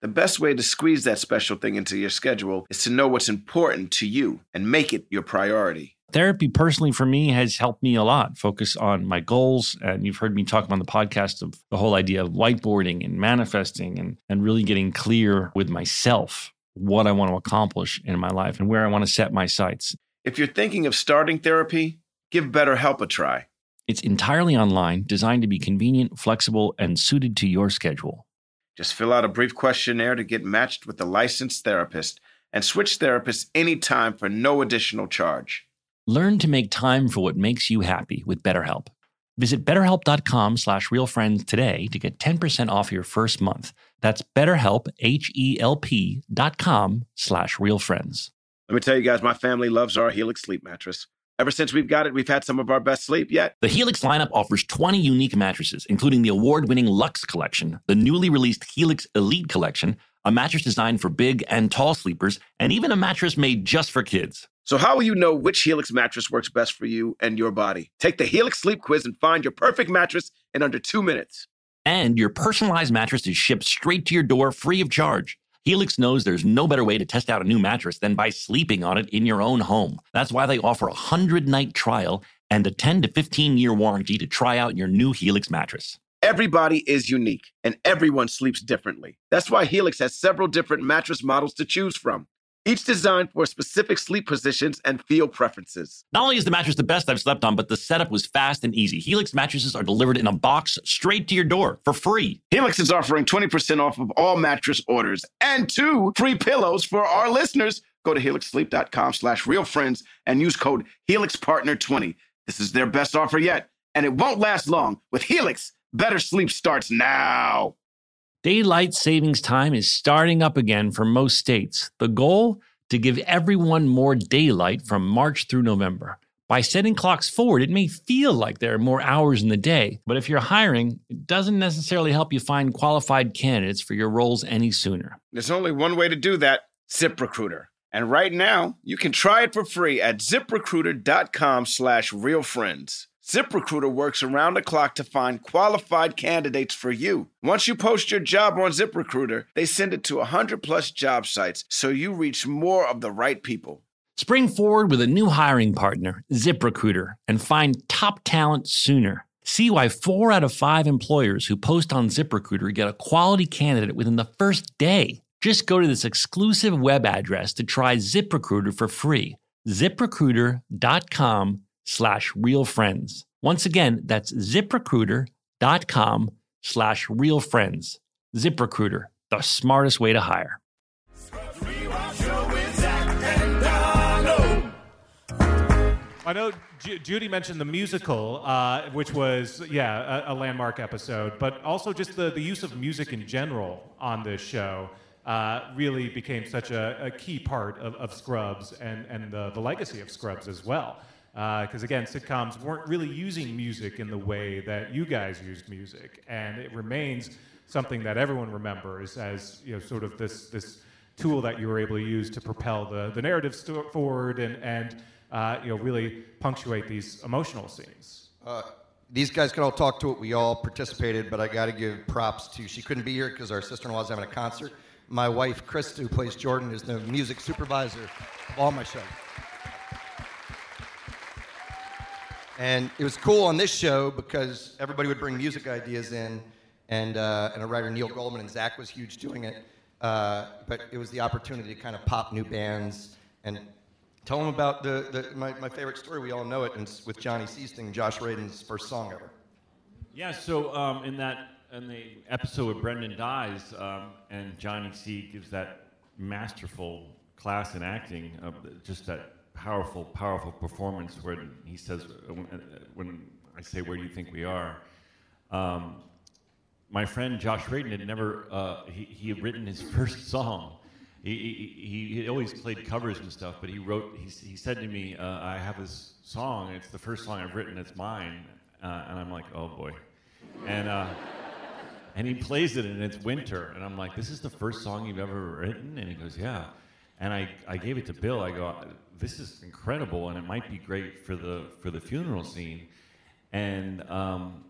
[SPEAKER 13] The best way to squeeze that special thing into your schedule is to know what's important to you and make it your priority.
[SPEAKER 12] Therapy, personally, for me, has helped me a lot focus on my goals. And you've heard me talk on the podcast of the whole idea of whiteboarding and manifesting and, and really getting clear with myself what I want to accomplish in my life and where I want to set my sights.
[SPEAKER 13] If you're thinking of starting therapy, give BetterHelp a try.
[SPEAKER 12] It's entirely online, designed to be convenient, flexible, and suited to your schedule.
[SPEAKER 13] Just fill out a brief questionnaire to get matched with a licensed therapist and switch therapists anytime for no additional charge.
[SPEAKER 12] Learn to make time for what makes you happy with BetterHelp. Visit betterhelp.com slash realfriends today to get 10% off your first month. That's betterhelp, H-E-L-P dot com slash realfriends.
[SPEAKER 13] Let me tell you guys, my family loves our Helix sleep mattress. Ever since we've got it, we've had some of our best sleep yet.
[SPEAKER 12] The Helix lineup offers 20 unique mattresses, including the award-winning Lux Collection, the newly released Helix Elite Collection, a mattress designed for big and tall sleepers, and even a mattress made just for kids.
[SPEAKER 13] So how will you know which Helix mattress works best for you and your body? Take the Helix sleep quiz and find your perfect mattress in under two minutes.
[SPEAKER 12] And your personalized mattress is shipped straight to your door free of charge. Helix knows there's no better way to test out a new mattress than by sleeping on it in your own home. That's why they offer a 100 night trial and a 10 to 15 year warranty to try out your new Helix mattress.
[SPEAKER 13] Everybody is unique and everyone sleeps differently. That's why Helix has several different mattress models to choose from, each designed for specific sleep positions and feel preferences.
[SPEAKER 12] Not only is the mattress the best I've slept on, but the setup was fast and easy. Helix mattresses are delivered in a box straight to your door for free.
[SPEAKER 13] Helix is offering 20% off of all mattress orders and two free pillows for our listeners. Go to helixsleep.com slash realfriends and use code HelixPartner20. This is their best offer yet, and it won't last long. With Helix, better sleep starts now.
[SPEAKER 12] Daylight savings time is starting up again for most states. The goal? To give everyone more daylight from March through November. By setting clocks forward, it may feel like there are more hours in the day, but if you're hiring, it doesn't necessarily help you find qualified candidates for your roles any sooner.
[SPEAKER 13] There's only one way to do that ZipRecruiter. And right now, you can try it for free at ziprecruiter.com slash realfriends. ZipRecruiter works around the clock to find qualified candidates for you. Once you post your job on ZipRecruiter, they send it to 100 plus job sites so you reach more of the right people.
[SPEAKER 12] Spring forward with a new hiring partner, ZipRecruiter, and find top talent sooner. See why four out of five employers who post on ZipRecruiter get a quality candidate within the first day. Just go to this exclusive web address to try ZipRecruiter for free. ZipRecruiter.com slash real friends. Once again, that's ziprecruiter.com slash real friends. ZipRecruiter, the smartest way to hire.
[SPEAKER 4] I know Ju- Judy mentioned the musical, uh, which was, yeah, a, a landmark episode, but also just the, the use of music in general on this show uh, really became such a, a key part of, of Scrubs and, and the, the legacy of Scrubs as well. Because again, sitcoms weren't really using music in the way that you guys used music, and it remains something that everyone remembers as you know, sort of this this tool that you were able to use to propel the, the narrative forward and and uh, you know really punctuate these emotional scenes.
[SPEAKER 6] Uh, these guys could all talk to it. We all participated, but I got to give props to. She couldn't be here because our sister-in-law is having a concert. My wife, Christa, who plays Jordan, is the music supervisor of all my shows. And it was cool on this show because everybody would bring music ideas in, and, uh, and a writer, Neil Goldman, and Zach was huge doing it. Uh, but it was the opportunity to kind of pop new bands and tell them about the, the, my, my favorite story. We all know it, and it's with Johnny Seasting, Josh Radin's first song ever.
[SPEAKER 5] Yeah, so um, in that in the episode where Brendan dies, um, and Johnny C gives that masterful class in acting, uh, just that powerful, powerful performance where he says, when, when I say, "Where do you think we are?" Um, my friend Josh Radin had never uh, he, he had written his (laughs) first song. He, he, he always played covers and stuff, but he wrote. He, he said to me, uh, "I have this song. It's the first song I've written. It's mine." Uh, and I'm like, "Oh boy," and uh, and he plays it, and it's winter, and I'm like, "This is the first song you've ever written?" And he goes, "Yeah." And I, I gave it to Bill. I go, "This is incredible, and it might be great for the for the funeral scene." And um,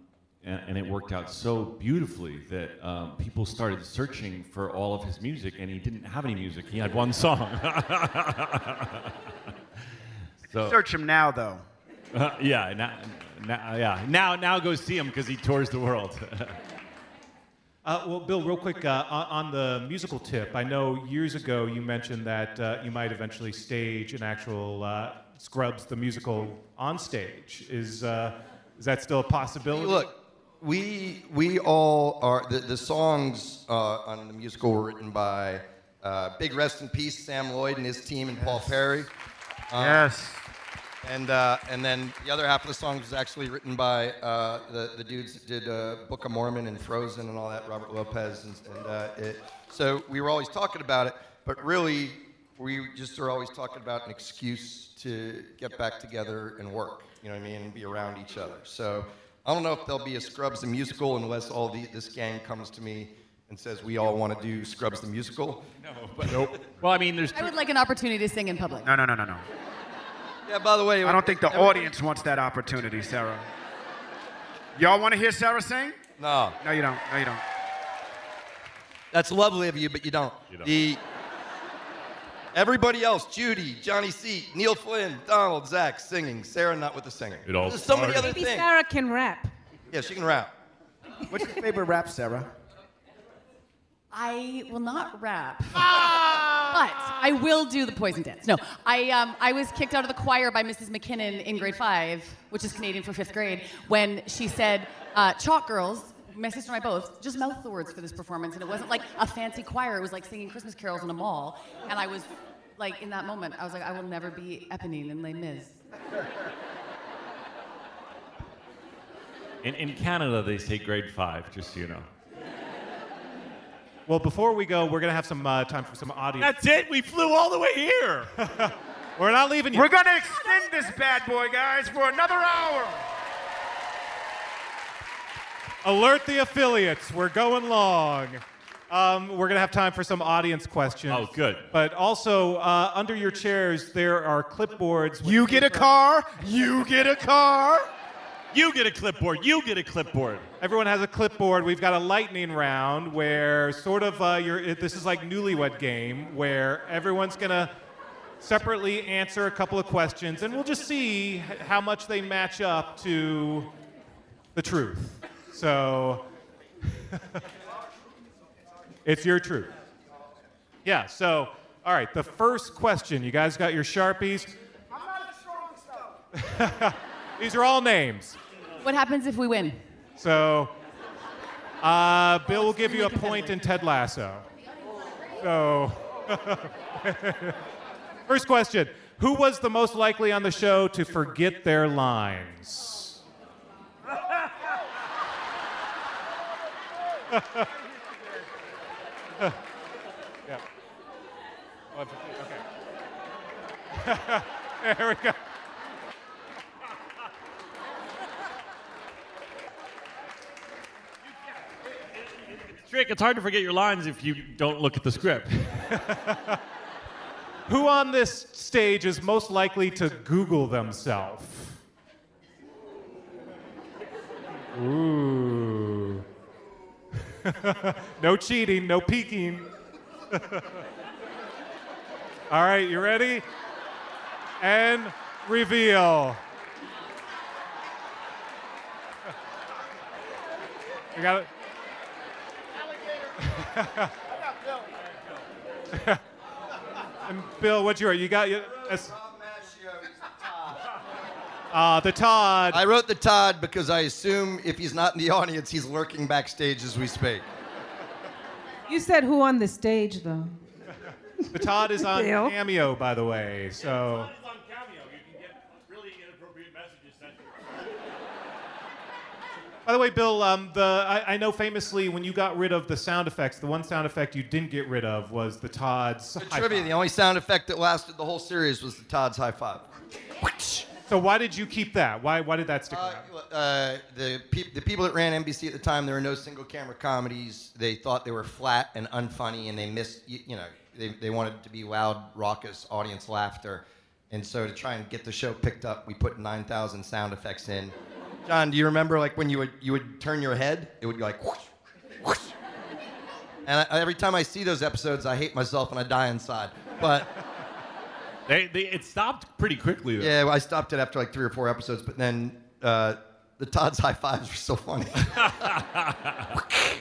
[SPEAKER 5] and, and it worked out so beautifully that um, people started searching for all of his music, and he didn't have any music. He had one song. (laughs) so,
[SPEAKER 14] Search him now, though.
[SPEAKER 5] Uh, (laughs) yeah, now, now, yeah. Now, now go see him because he tours the world. (laughs)
[SPEAKER 4] Uh, well, Bill, real quick uh, on, on the musical tip, I know years ago you mentioned that uh, you might eventually stage an actual uh, Scrubs the musical on stage. Is uh, is that still a possibility?
[SPEAKER 6] Look, we we all are the, the songs uh, on the musical were written by uh, big rest in peace Sam Lloyd and his team and Paul Perry. Um,
[SPEAKER 4] Yes.
[SPEAKER 6] And uh, and then the other half of the song was actually written by uh, the the dudes that did uh, Book of Mormon and Frozen and all that, Robert Lopez, and, and uh, it, so we were always talking about it, but really we just are always talking about an excuse to get back together and work. You know what I mean? And be around each other. So I don't know if there'll be a Scrubs the musical unless all the, this gang comes to me and says we all want to do Scrubs the musical.
[SPEAKER 5] No, but nope. (laughs) Well, I mean, there's
[SPEAKER 10] I would like an opportunity to sing in public.
[SPEAKER 8] No, no, no, no, no.
[SPEAKER 6] Yeah, by the way,
[SPEAKER 8] I don't think the audience wants that opportunity, Sarah. Y'all want to hear Sarah sing?
[SPEAKER 6] No.
[SPEAKER 8] No, you don't. No, you don't.
[SPEAKER 6] That's lovely of you, but you don't. The everybody else, Judy, Johnny C, Neil Flynn, Donald, Zach, singing. Sarah not with the singing.
[SPEAKER 5] It all
[SPEAKER 6] There's so many other
[SPEAKER 7] Maybe
[SPEAKER 6] things.
[SPEAKER 7] Sarah can rap.
[SPEAKER 6] Yeah, she can rap.
[SPEAKER 8] What's your favorite rap, Sarah?
[SPEAKER 10] I will not rap. Ah! But I will do the poison dance. No, I, um, I was kicked out of the choir by Mrs. McKinnon in grade five, which is Canadian for fifth grade, when she said, uh, Chalke Girls, my sister and I both, just mouth the words for this performance. And it wasn't like a fancy choir, it was like singing Christmas carols in a mall. And I was like, in that moment, I was like, I will never be Eponine in Les Mis.
[SPEAKER 5] In, in Canada, they say grade five, just so you know.
[SPEAKER 4] Well, before we go, we're gonna have some uh, time for some audience.
[SPEAKER 5] That's it. We flew all the way here. (laughs)
[SPEAKER 4] we're not leaving you.
[SPEAKER 8] We're gonna extend this bad boy, guys, for another hour.
[SPEAKER 4] Alert the affiliates. We're going long. Um, we're going to have time for some audience questions.
[SPEAKER 5] Oh, good.
[SPEAKER 4] But also, uh, under your chairs, there are clipboards.
[SPEAKER 8] You get a car. You get a car.
[SPEAKER 5] You get a clipboard. You get a clipboard.
[SPEAKER 4] Everyone has a clipboard. We've got a lightning round where sort of uh, you're, this is like newlywed game where everyone's going to separately answer a couple of questions and we'll just see how much they match up to the truth. So (laughs) it's your truth. Yeah, so all right, the first question. You guys got your Sharpies? (laughs) These are all names.
[SPEAKER 10] What happens if we win?
[SPEAKER 4] So, uh, Bill will give you a point in Ted Lasso. So, (laughs) first question Who was the most likely on the show to forget their lines? (laughs) yeah. Three, Okay. (laughs) there we go.
[SPEAKER 5] It's hard to forget your lines if you don't look at the script. (laughs)
[SPEAKER 4] Who on this stage is most likely to Google themselves? Ooh. (laughs) no cheating, no peeking. (laughs) All right, you ready? And reveal. You got it? (laughs) and Bill, what's your? You got your. that's- Uh, (laughs) the Todd.
[SPEAKER 6] I wrote the Todd because I assume if he's not in the audience, he's lurking backstage as we speak.
[SPEAKER 7] You said who on the stage, though?
[SPEAKER 4] The Todd is on
[SPEAKER 7] Bill.
[SPEAKER 4] Cameo, by the way. So. By the way, Bill, um, the I, I know famously when you got rid of the sound effects, the one sound effect you didn't get rid of was the Todd's. high
[SPEAKER 6] Trivia:
[SPEAKER 4] five.
[SPEAKER 6] the only sound effect that lasted the whole series was the Todd's high five.
[SPEAKER 4] So why did you keep that? Why why did that stick around?
[SPEAKER 6] Uh, the, pe- the people that ran NBC at the time, there were no single camera comedies. They thought they were flat and unfunny, and they missed, you, you know, they, they wanted to be loud, raucous audience laughter. And so to try and get the show picked up, we put 9,000 sound effects in. John, do you remember like when you would you would turn your head, it would go like whoosh, whoosh. And I, every time I see those episodes, I hate myself and I die inside. But (laughs)
[SPEAKER 5] They, they, it stopped pretty quickly, though.
[SPEAKER 6] yeah, I stopped it after like three or four episodes. But then uh, the Todd's (laughs) high fives were so funny. (laughs)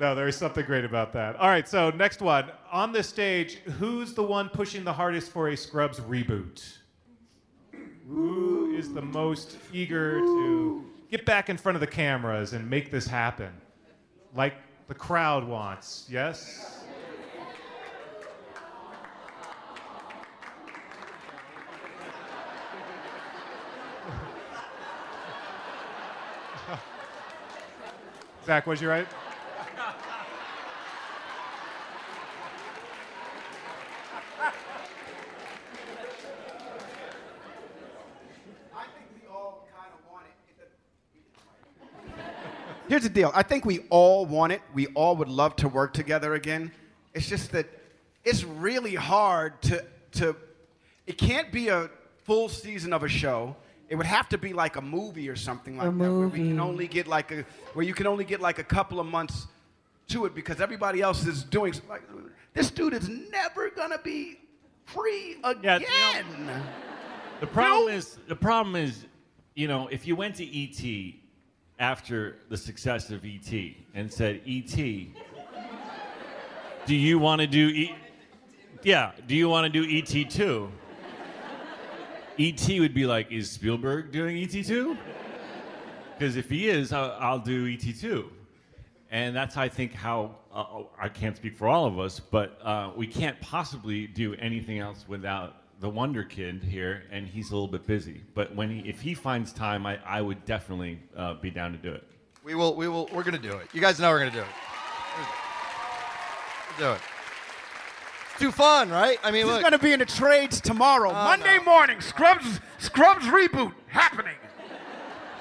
[SPEAKER 4] No, there is something great about that. All right, so next one. On this stage, who's the one pushing the hardest for a Scrubs reboot? Who is the most eager to get back in front of the cameras and make this happen, like the crowd wants. Yes. (laughs) Zach, was you right?
[SPEAKER 8] Here's the deal. I think we all want it. We all would love to work together again. It's just that it's really hard to to. It can't be a full season of a show. It would have to be like a movie or something like that, where we can only get like a where you can only get like a couple of months to it because everybody else is doing. Like, this dude is never gonna be free again.
[SPEAKER 5] The problem is the problem is, you know, if you went to ET after the success of ET and said, ET, do you want to do? Yeah, do you want to do ET two? ET would be like, is Spielberg doing ET two? Because if he is, I'll, do ET two. And that's, I think, how uh, I can't speak for all of us, but uh, we can't possibly do anything else without the Wonder Kid here, and he's a little bit busy. But when he, if he finds time, I, I would definitely uh, be down to do it.
[SPEAKER 6] We will. We will. We're gonna do it. You guys know we're gonna do it. We'll do it. It's too fun, right? I mean,
[SPEAKER 8] This is
[SPEAKER 6] look.
[SPEAKER 8] gonna be in the trades tomorrow.
[SPEAKER 6] Oh,
[SPEAKER 8] Monday
[SPEAKER 6] no.
[SPEAKER 8] morning, Scrubs Scrubs reboot happening.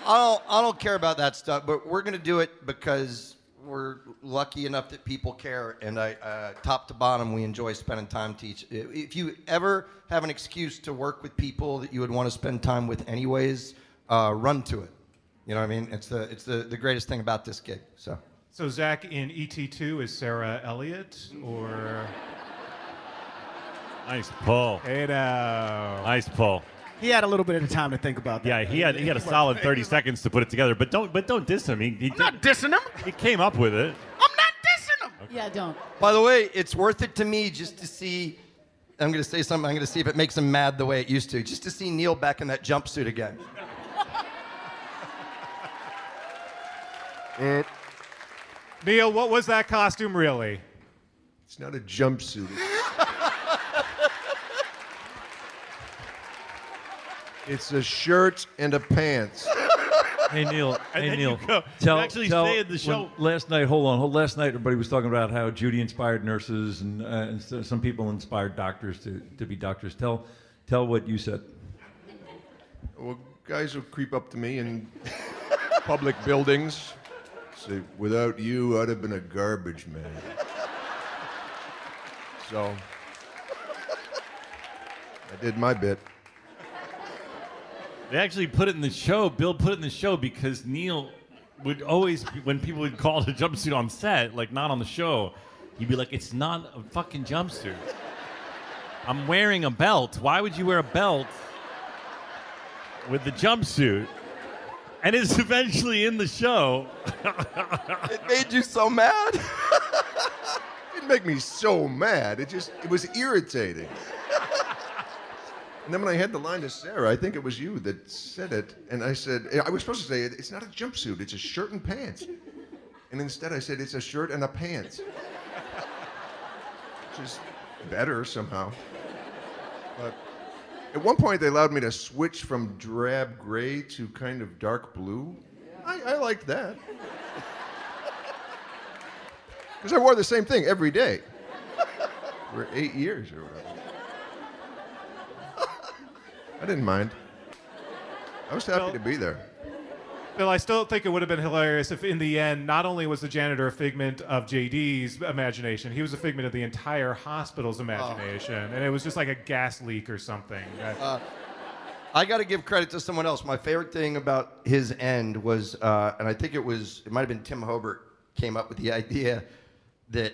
[SPEAKER 6] I don't. I don't care about that stuff. But we're gonna do it because we're lucky enough that people care, and I, uh, top to bottom, we enjoy spending time teach. If you ever have an excuse to work with people that you would want to spend time with anyways, uh, run to it. You know what I mean? It's the it's the, the greatest thing about this gig. So.
[SPEAKER 4] So Zach in ET2 is Sarah Elliot or
[SPEAKER 5] Nice pull.
[SPEAKER 4] Hey now.
[SPEAKER 5] Nice pull.
[SPEAKER 8] He had a little bit of time to think about that.
[SPEAKER 5] Yeah, he had he had a solid 30 seconds to put it together, but don't but don't diss him. He, he
[SPEAKER 8] I'm not dissing him.
[SPEAKER 5] He came up with it. I'm not dissing him.
[SPEAKER 10] Yeah, don't.
[SPEAKER 6] By the way, it's worth it to me just to see. I'm going to say something. I'm going to see if it makes him mad the way it used to. Just to see Neil back in that jumpsuit again. (laughs)
[SPEAKER 4] Neil, what was that costume really?
[SPEAKER 9] It's not a jumpsuit. It's a shirt and a pants. (laughs)
[SPEAKER 11] Hey Neil,
[SPEAKER 5] And
[SPEAKER 11] hey
[SPEAKER 5] then
[SPEAKER 11] Neil,
[SPEAKER 5] you go- you
[SPEAKER 11] tell,
[SPEAKER 5] actually
[SPEAKER 11] tell
[SPEAKER 5] say in the
[SPEAKER 11] when-
[SPEAKER 5] show-
[SPEAKER 11] last night. Hold on, hold, last night everybody was talking about how Judy inspired nurses and, uh, and so- some people inspired doctors to, to be doctors. Tell, tell what you said.
[SPEAKER 9] Well, guys will creep up to me in (laughs) public buildings, say, "Without you, I'd have been a garbage man." So I did my bit.
[SPEAKER 5] They actually put it in the show. Bill put it in the show because Neil would always, when people would call a jumpsuit on set, like not on the show, he'd be like, "It's not a fucking jumpsuit. I'm wearing a belt. Why would you wear a belt with the jumpsuit?" And it's eventually in the show. (laughs)
[SPEAKER 6] it made you so mad. (laughs)
[SPEAKER 9] it didn't me so mad. It just it was irritating. And then when I had the line to Sarah, I think it was you that said it, and I said eh, I was supposed to say it's not a jumpsuit, it's a shirt and pants. And instead I said it's a shirt and a pants. (laughs) Which is better somehow. But at one point they allowed me to switch from drab gray to kind of dark blue. I, I liked that. (laughs) Because I wore the same thing every day (laughs) for eight years or whatever. I didn't mind. I was happy to be there.
[SPEAKER 4] Bill, I still think it would have been hilarious if, in the end, not only was the janitor a figment of JD's imagination, he was a figment of the entire hospital's imagination, and it was just like a gas leak or something.
[SPEAKER 6] Uh, I got to give credit to someone else. My favorite thing about his end was, uh, and I think it was, it might have been Tim Hobert came up with the (laughs) idea that,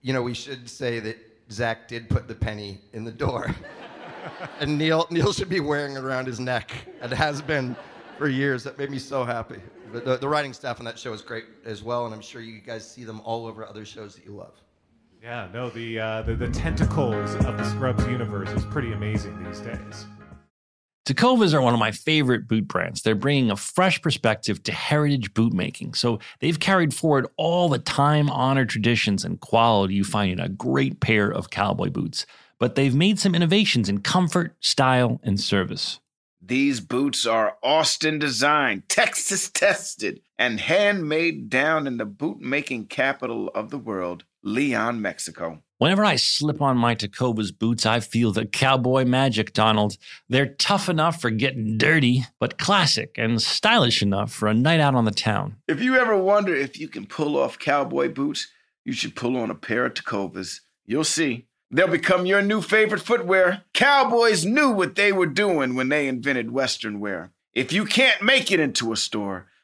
[SPEAKER 6] you know, we should say that Zach did put the penny in the door, (laughs) and Neil Neil should be wearing it around his neck, and has been for years. That made me so happy. But the, the writing staff on that show is great as well, and I'm sure you guys see them all over other shows that you love.
[SPEAKER 4] yeah, no, the, uh, the the tentacles of the Scrubs universe is pretty amazing these days.
[SPEAKER 12] Tecovas are one of my favorite boot brands. They're bringing a fresh perspective to heritage boot making. So they've carried forward all the time honored traditions and quality you find in a great pair of cowboy boots. But they've made some innovations in comfort, style, and service.
[SPEAKER 13] These boots are Austin designed, (laughs) Texas tested, and handmade down in the boot making capital of the world, Leon, Mexico.
[SPEAKER 12] Whenever I slip on my Tecovas boots, I feel the cowboy magic, Donald. They're tough enough for getting dirty, but classic and stylish enough for a night out on the town.
[SPEAKER 13] If you ever wonder if you can pull off cowboy boots, you should pull on a pair of Tecovas. You'll see. They'll become your new favorite footwear. Cowboys knew what they were doing when they invented Western wear. If you can't make it into a store,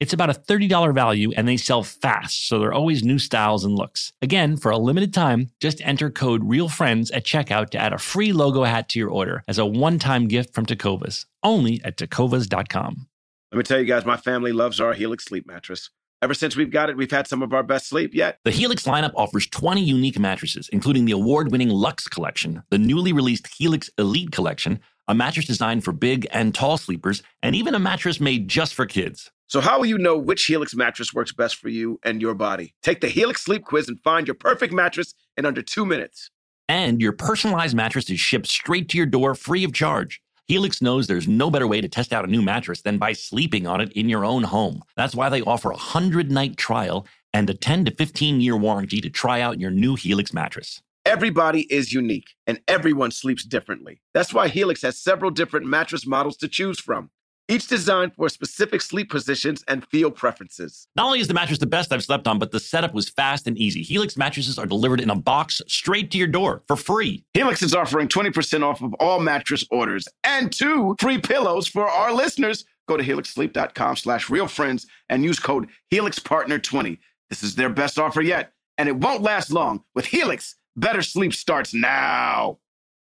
[SPEAKER 12] It's about a $30 value and they sell fast, so there are always new styles and looks. Again, for a limited time, just enter code REALFRIENDS at checkout to add a free logo hat to your order as a one time gift from Tecovas, only at tecovas.com.
[SPEAKER 13] Let me tell you guys, my family loves our Helix sleep mattress. Ever since we've got it, we've had some of our best sleep yet.
[SPEAKER 12] The Helix lineup offers 20 unique mattresses, including the award winning Lux Collection, the newly released Helix Elite Collection, a mattress designed for big and tall sleepers, and even a mattress made just for kids.
[SPEAKER 13] So, how will you know which Helix mattress works best for you and your body? Take the Helix Sleep Quiz and find your perfect mattress in under two minutes.
[SPEAKER 12] And your personalized mattress is shipped straight to your door free of charge. Helix knows there's no better way to test out a new mattress than by sleeping on it in your own home. That's why they offer a 100 night trial and a 10 to 15 year warranty to try out your new Helix mattress.
[SPEAKER 13] Everybody is unique and everyone sleeps differently. That's why Helix has several different mattress models to choose from, each designed for specific sleep positions and feel preferences.
[SPEAKER 12] Not only is the mattress the best I've slept on, but the setup was fast and easy. Helix mattresses are delivered in a box straight to your door for free.
[SPEAKER 13] Helix is offering 20% off of all mattress orders and two free pillows for our listeners. Go to helixsleep.com slash realfriends and use code HelixPartner20. This is their best offer yet, and it won't last long. With Helix, better sleep starts now.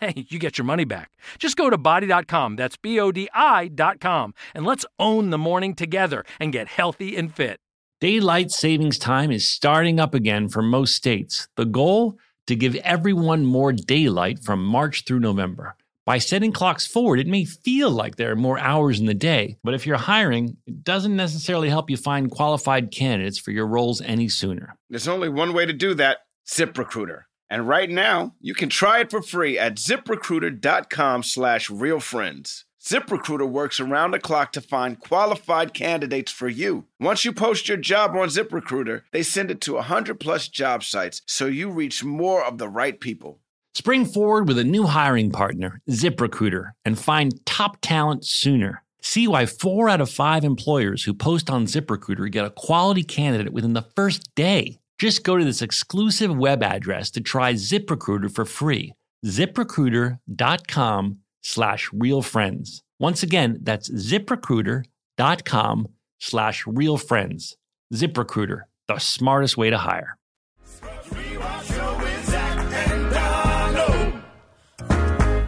[SPEAKER 14] hey, you get your money back. Just go to bodi.com, that's B O D I.com, and let's own the morning together and get healthy and fit.
[SPEAKER 12] Daylight savings time is starting up again for most states. The goal? To give everyone more daylight from March through November. By setting clocks forward, it may feel like there are more hours in the day, but if you're hiring, it doesn't necessarily help you find qualified candidates for your roles any sooner.
[SPEAKER 13] There's only one way to do that ZipRecruiter. And right now, you can try it for free at ziprecruiter.com slash realfriends. ZipRecruiter works around the clock to find qualified candidates for you. Once you post your job on ZipRecruiter, they send it to 100 plus job sites so you reach more of the right people.
[SPEAKER 12] Spring forward with a new hiring partner, ZipRecruiter, and find top talent sooner. See why four out of five employers who post on ZipRecruiter get a quality candidate within the first day. Just go to this exclusive web address to try ZipRecruiter for free. ZipRecruiter.com slash real friends. Once again, that's ziprecruiter.com slash real friends. ZipRecruiter, the smartest way to hire.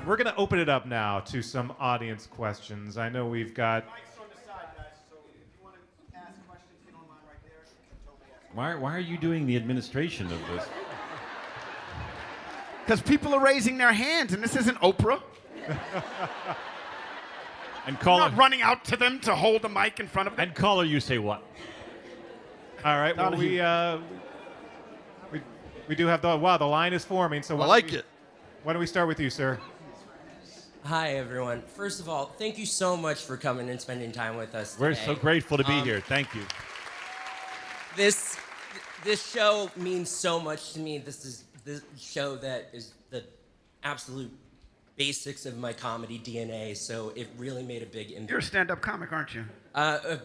[SPEAKER 4] We're going to open it up now to some audience questions. I know we've got.
[SPEAKER 5] Why, why are you doing the administration of this?
[SPEAKER 8] Because people are raising their hands, and this isn't Oprah. (laughs)
[SPEAKER 5] And
[SPEAKER 8] I'm not running out to them to hold the mic in front of them.
[SPEAKER 5] and caller, you say what?
[SPEAKER 4] All right. Well, we uh, we we do have the wow. The line is forming. So I
[SPEAKER 6] like
[SPEAKER 4] we-
[SPEAKER 6] it.
[SPEAKER 4] Why don't we start with you, sir?
[SPEAKER 15] Hi, everyone. First of all, thank you so much for coming and spending time with us.
[SPEAKER 5] We're
[SPEAKER 15] today.
[SPEAKER 5] so grateful to be
[SPEAKER 15] Um,
[SPEAKER 5] here. Thank you.
[SPEAKER 15] This this show means so much to me. This is the show that is the absolute basics of my comedy DNA. So it really made a big impact.
[SPEAKER 8] You're a stand-up comic, aren't you?
[SPEAKER 15] Uh, uh,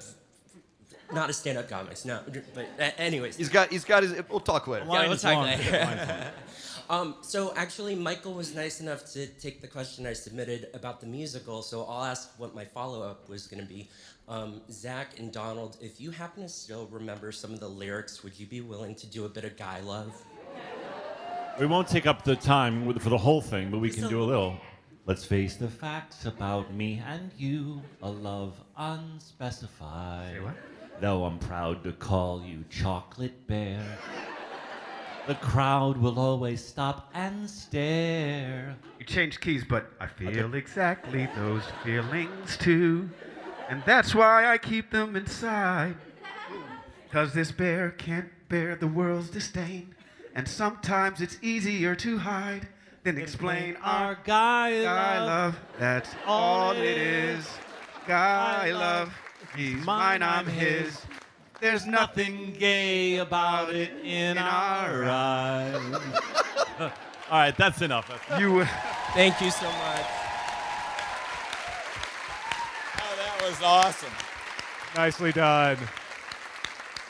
[SPEAKER 15] not a stand-up comic, no. But uh, anyways,
[SPEAKER 6] He's got. He's got his. We'll talk later.
[SPEAKER 15] yeah, we'll talk later. (laughs) um, so actually, Michael was nice enough to take the question I submitted about the musical. So I'll ask what my follow-up was going to be. Um, Zach and Donald, if you happen to still remember some of the lyrics, would you be willing to do a bit of guy love?
[SPEAKER 5] We won't take up the time for the whole thing, but we can do a little. Let's face the facts about me and you, a love unspecified. Though I'm proud to call you Chocolate Bear. The crowd will always stop and stare.
[SPEAKER 8] You changed keys, but I feel exactly those feelings too. And that's why I keep them inside. Cause this bear can't bear the world's disdain. And sometimes it's easier to hide than explain our
[SPEAKER 5] guy,
[SPEAKER 8] guy love. That's all it is. Guy love. He's mine, I'm his. There's nothing
[SPEAKER 5] gay about it in our eyes. (laughs) All right, that's enough. That's enough.
[SPEAKER 8] You.
[SPEAKER 15] Thank you so much.
[SPEAKER 16] Oh, that was awesome.
[SPEAKER 4] Nicely done.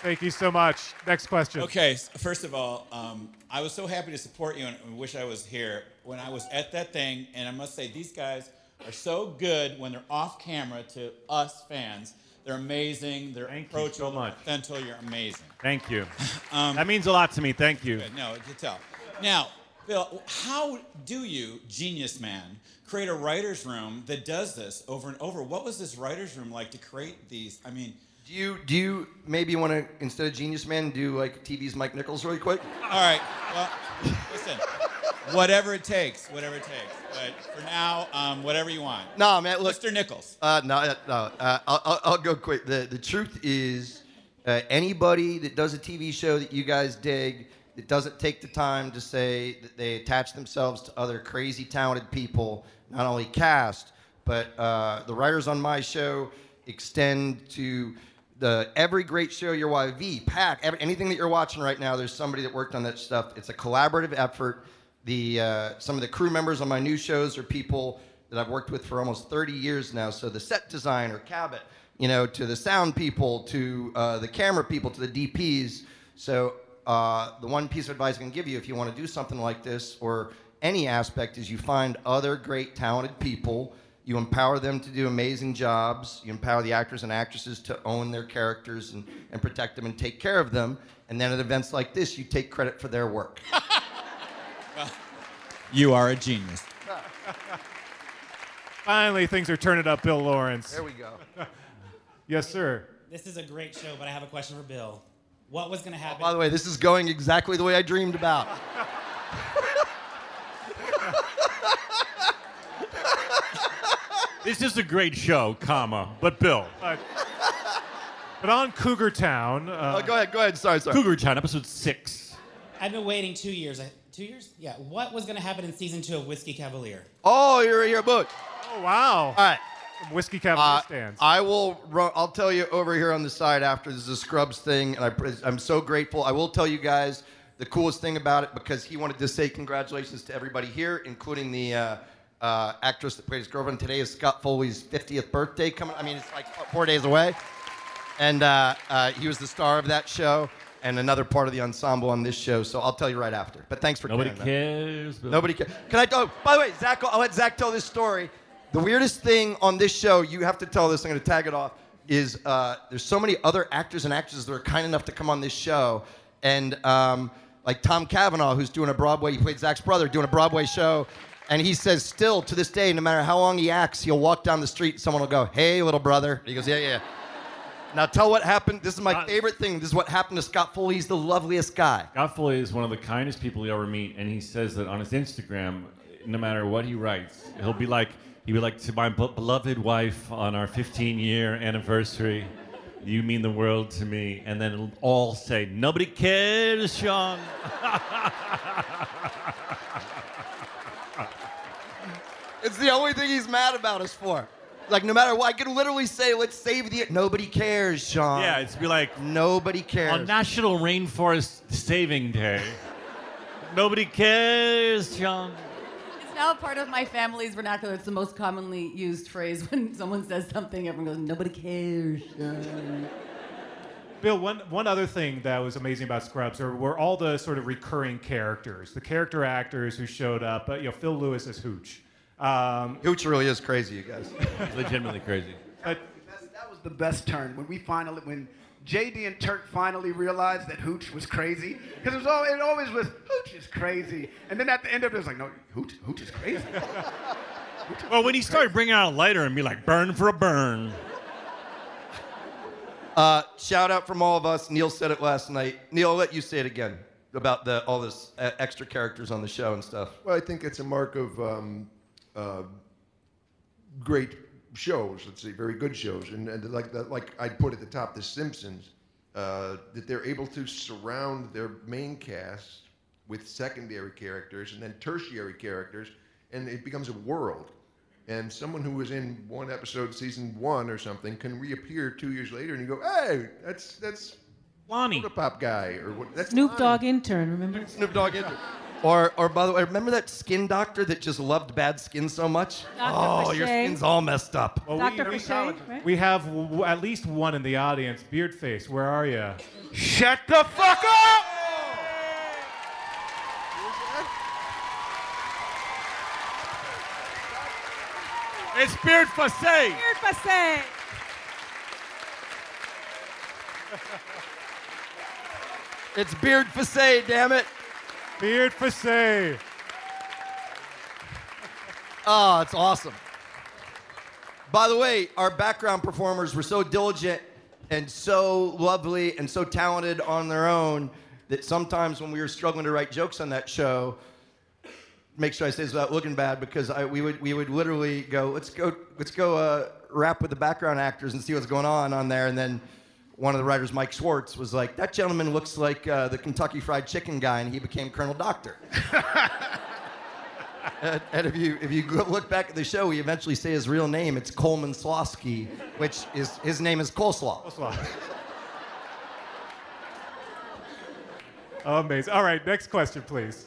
[SPEAKER 4] Thank you so much. Next question.
[SPEAKER 16] Okay, first of all, um, I was so happy to support you and I wish I was here when I was at that thing. And I must say, these guys are so good when they're off camera to us fans. They're amazing. They're
[SPEAKER 5] Thank you
[SPEAKER 16] approachable.
[SPEAKER 5] so much.
[SPEAKER 16] Authentic. You're amazing.
[SPEAKER 5] Thank you. (laughs)
[SPEAKER 16] Um,
[SPEAKER 5] that means a lot to me. Thank you.
[SPEAKER 16] Good. No, you can tell. Now, Bill, how do you, genius man, create a writer's room that does this over and over? What was this writer's room like to create these? I mean,
[SPEAKER 6] Do you do you maybe want to instead of Genius Man do like TV's Mike Nichols really quick?
[SPEAKER 16] all right. Well, listen. Whatever it takes, whatever it takes. But for now, um, whatever you want.
[SPEAKER 6] No, man. Look,
[SPEAKER 16] Mr. Nichols.
[SPEAKER 6] Uh, no, uh, no. Uh, I'll, I'll, I'll go quick. The the truth is, uh, anybody that does a TV show that you guys dig that doesn't take the time to say that they attach themselves to other crazy talented people, not only cast, but uh, the writers on my show extend to the every great show you're watching, Pack, every, anything that you're watching right now. There's somebody that worked on that stuff. It's a collaborative effort. The uh, some of the crew members on my new shows are people that I've worked with for almost 30 years now. So the set designer, Cabot, you know, to the sound people, to uh, the camera people, to the DPs. So uh, the one piece of advice I can give you if you want to do something like this or any aspect is you find other great talented people. You empower them to do amazing jobs. You empower the actors and actresses to own their characters and, and protect them and take care of them. And then at events like this, you take credit for their work. (laughs) (laughs)
[SPEAKER 16] You are a genius. (laughs)
[SPEAKER 4] Finally, things are turning up, Bill Lawrence.
[SPEAKER 6] There we go.
[SPEAKER 4] yes, sir.
[SPEAKER 17] This is a great show, but I have a question for Bill. What was going to oh, happen?
[SPEAKER 6] By the way, this is going exactly the way I dreamed about.
[SPEAKER 5] This is a great show, comma. But Bill.
[SPEAKER 4] But, but on Cougar Town. Uh,
[SPEAKER 6] Oh, go ahead, go ahead. Sorry, sorry.
[SPEAKER 5] Cougar Town, episode six.
[SPEAKER 17] I've been waiting two years. I- Two years? Yeah. What was going to happen in season two of Whiskey Cavalier?
[SPEAKER 6] Oh, you're in your book.
[SPEAKER 4] Oh wow!
[SPEAKER 6] All right.
[SPEAKER 4] Whiskey Cavalier
[SPEAKER 6] Uh,
[SPEAKER 4] stands.
[SPEAKER 6] I will. I'll tell you over here on the side after this is a Scrubs thing, and I, I'm so grateful. I will tell you guys the coolest thing about it because he wanted to say congratulations to everybody here, including the uh, actress that played his girlfriend. Today is Scott Foley's 50th birthday coming. I mean, it's like four days away, and uh, uh, he was the star of that show and another part of the ensemble on this show. So I'll tell you right after. But thanks for
[SPEAKER 5] Nobody cares. Bill.
[SPEAKER 6] Nobody cares. Can I? Oh, by the way, Zach. I'll let Zach tell this story. The weirdest thing on this show, you have to tell this. I'm going to tag it off. Is uh, there's so many other actors and actresses that are kind enough to come on this show, and um, like Tom Cavanaugh, who's doing a Broadway. He played Zach's brother, doing a Broadway show. And he says, still to this day, no matter how long he acts, he'll walk down the street, someone will go, "Hey, little brother." He goes, "Yeah, yeah." Now tell what happened. This is my favorite thing. This is what happened to Scott Foley. He's the loveliest guy.
[SPEAKER 5] Scott Foley is one of the kindest people you ever meet, and he says that on his Instagram, no matter what he writes, he'll be like, he would be like to my be- beloved wife on our 15 year anniversary. You mean the world to me, and then it'll all say, nobody cares, Sean. (laughs)
[SPEAKER 6] It's the only thing he's mad about us for. Like no matter what, I can literally say, "Let's save the." Nobody cares, Sean.
[SPEAKER 5] Yeah, it's be like
[SPEAKER 6] nobody cares.
[SPEAKER 5] on National Rainforest Saving Day. nobody cares, Sean.
[SPEAKER 10] It's now part of my family's vernacular. It's the most commonly used phrase when someone says something. Everyone goes, "Nobody cares." Sean."
[SPEAKER 4] Bill, one, one other thing that was amazing about Scrubs are, were all the sort of recurring characters, the character actors who showed up. Uh, you know, Phil Lewis as Hooch. Um,
[SPEAKER 6] Hooch really is crazy, you guys.
[SPEAKER 5] legitimately crazy.
[SPEAKER 4] But
[SPEAKER 8] That was the best turn when we finally when JD and Turk finally realized that Hooch was crazy because it was all it always was Hooch is crazy, and then at the end of it, it was like no Hooch Hooch is crazy. (laughs)
[SPEAKER 5] Well, when he started bringing out a lighter and be like, burn for a burn.
[SPEAKER 6] Uh, shout out from all of us. Neil said it last night. Neil, I'll let you say it again about the all this uh, extra characters on the show and stuff.
[SPEAKER 9] Well, I think it's a mark of um, uh, great shows. Let's say very good shows, and, and like the, like I put at the top, The Simpsons, uh, that they're able to surround their main cast with secondary characters and then tertiary characters, and it becomes a world. And someone who was in one episode, season one or something, can reappear two years later, and you go, "Hey, that's that's
[SPEAKER 5] Lonnie,
[SPEAKER 9] the pop guy, or what? That's
[SPEAKER 7] Snoop Dogg intern, remember?
[SPEAKER 6] Snoop Dogg intern. Or, or by the way, remember that skin doctor that just loved bad skin so much?
[SPEAKER 7] Dr.
[SPEAKER 6] Oh, your skin's all messed up.
[SPEAKER 4] Well,
[SPEAKER 7] Dr.
[SPEAKER 4] we,
[SPEAKER 7] Fachet, right?
[SPEAKER 4] we have w- at least one in the audience. Beardface, where are you?
[SPEAKER 8] Shut the fuck up!
[SPEAKER 5] It's Beard Facet.
[SPEAKER 7] Beard Facet.
[SPEAKER 6] It's Beard Facet, damn it.
[SPEAKER 4] Beard Facet.
[SPEAKER 6] Oh, it's awesome. By the way, our background performers were so diligent and so lovely and so talented on their own that sometimes when we were struggling to write jokes on that show, make sure I say this without looking bad because I, we would we would literally go let's go let's go uh, rap with the background actors and see what's going on on there and then one of the writers Mike Schwartz was like that gentleman looks like uh, the Kentucky Fried Chicken guy and he became Colonel Doctor. (laughs) and, and if you if you look back at the show, we eventually say his real name. It's Coleman Slawski, which is his name is Coleslaw.
[SPEAKER 4] Amazing. All right, next question, please.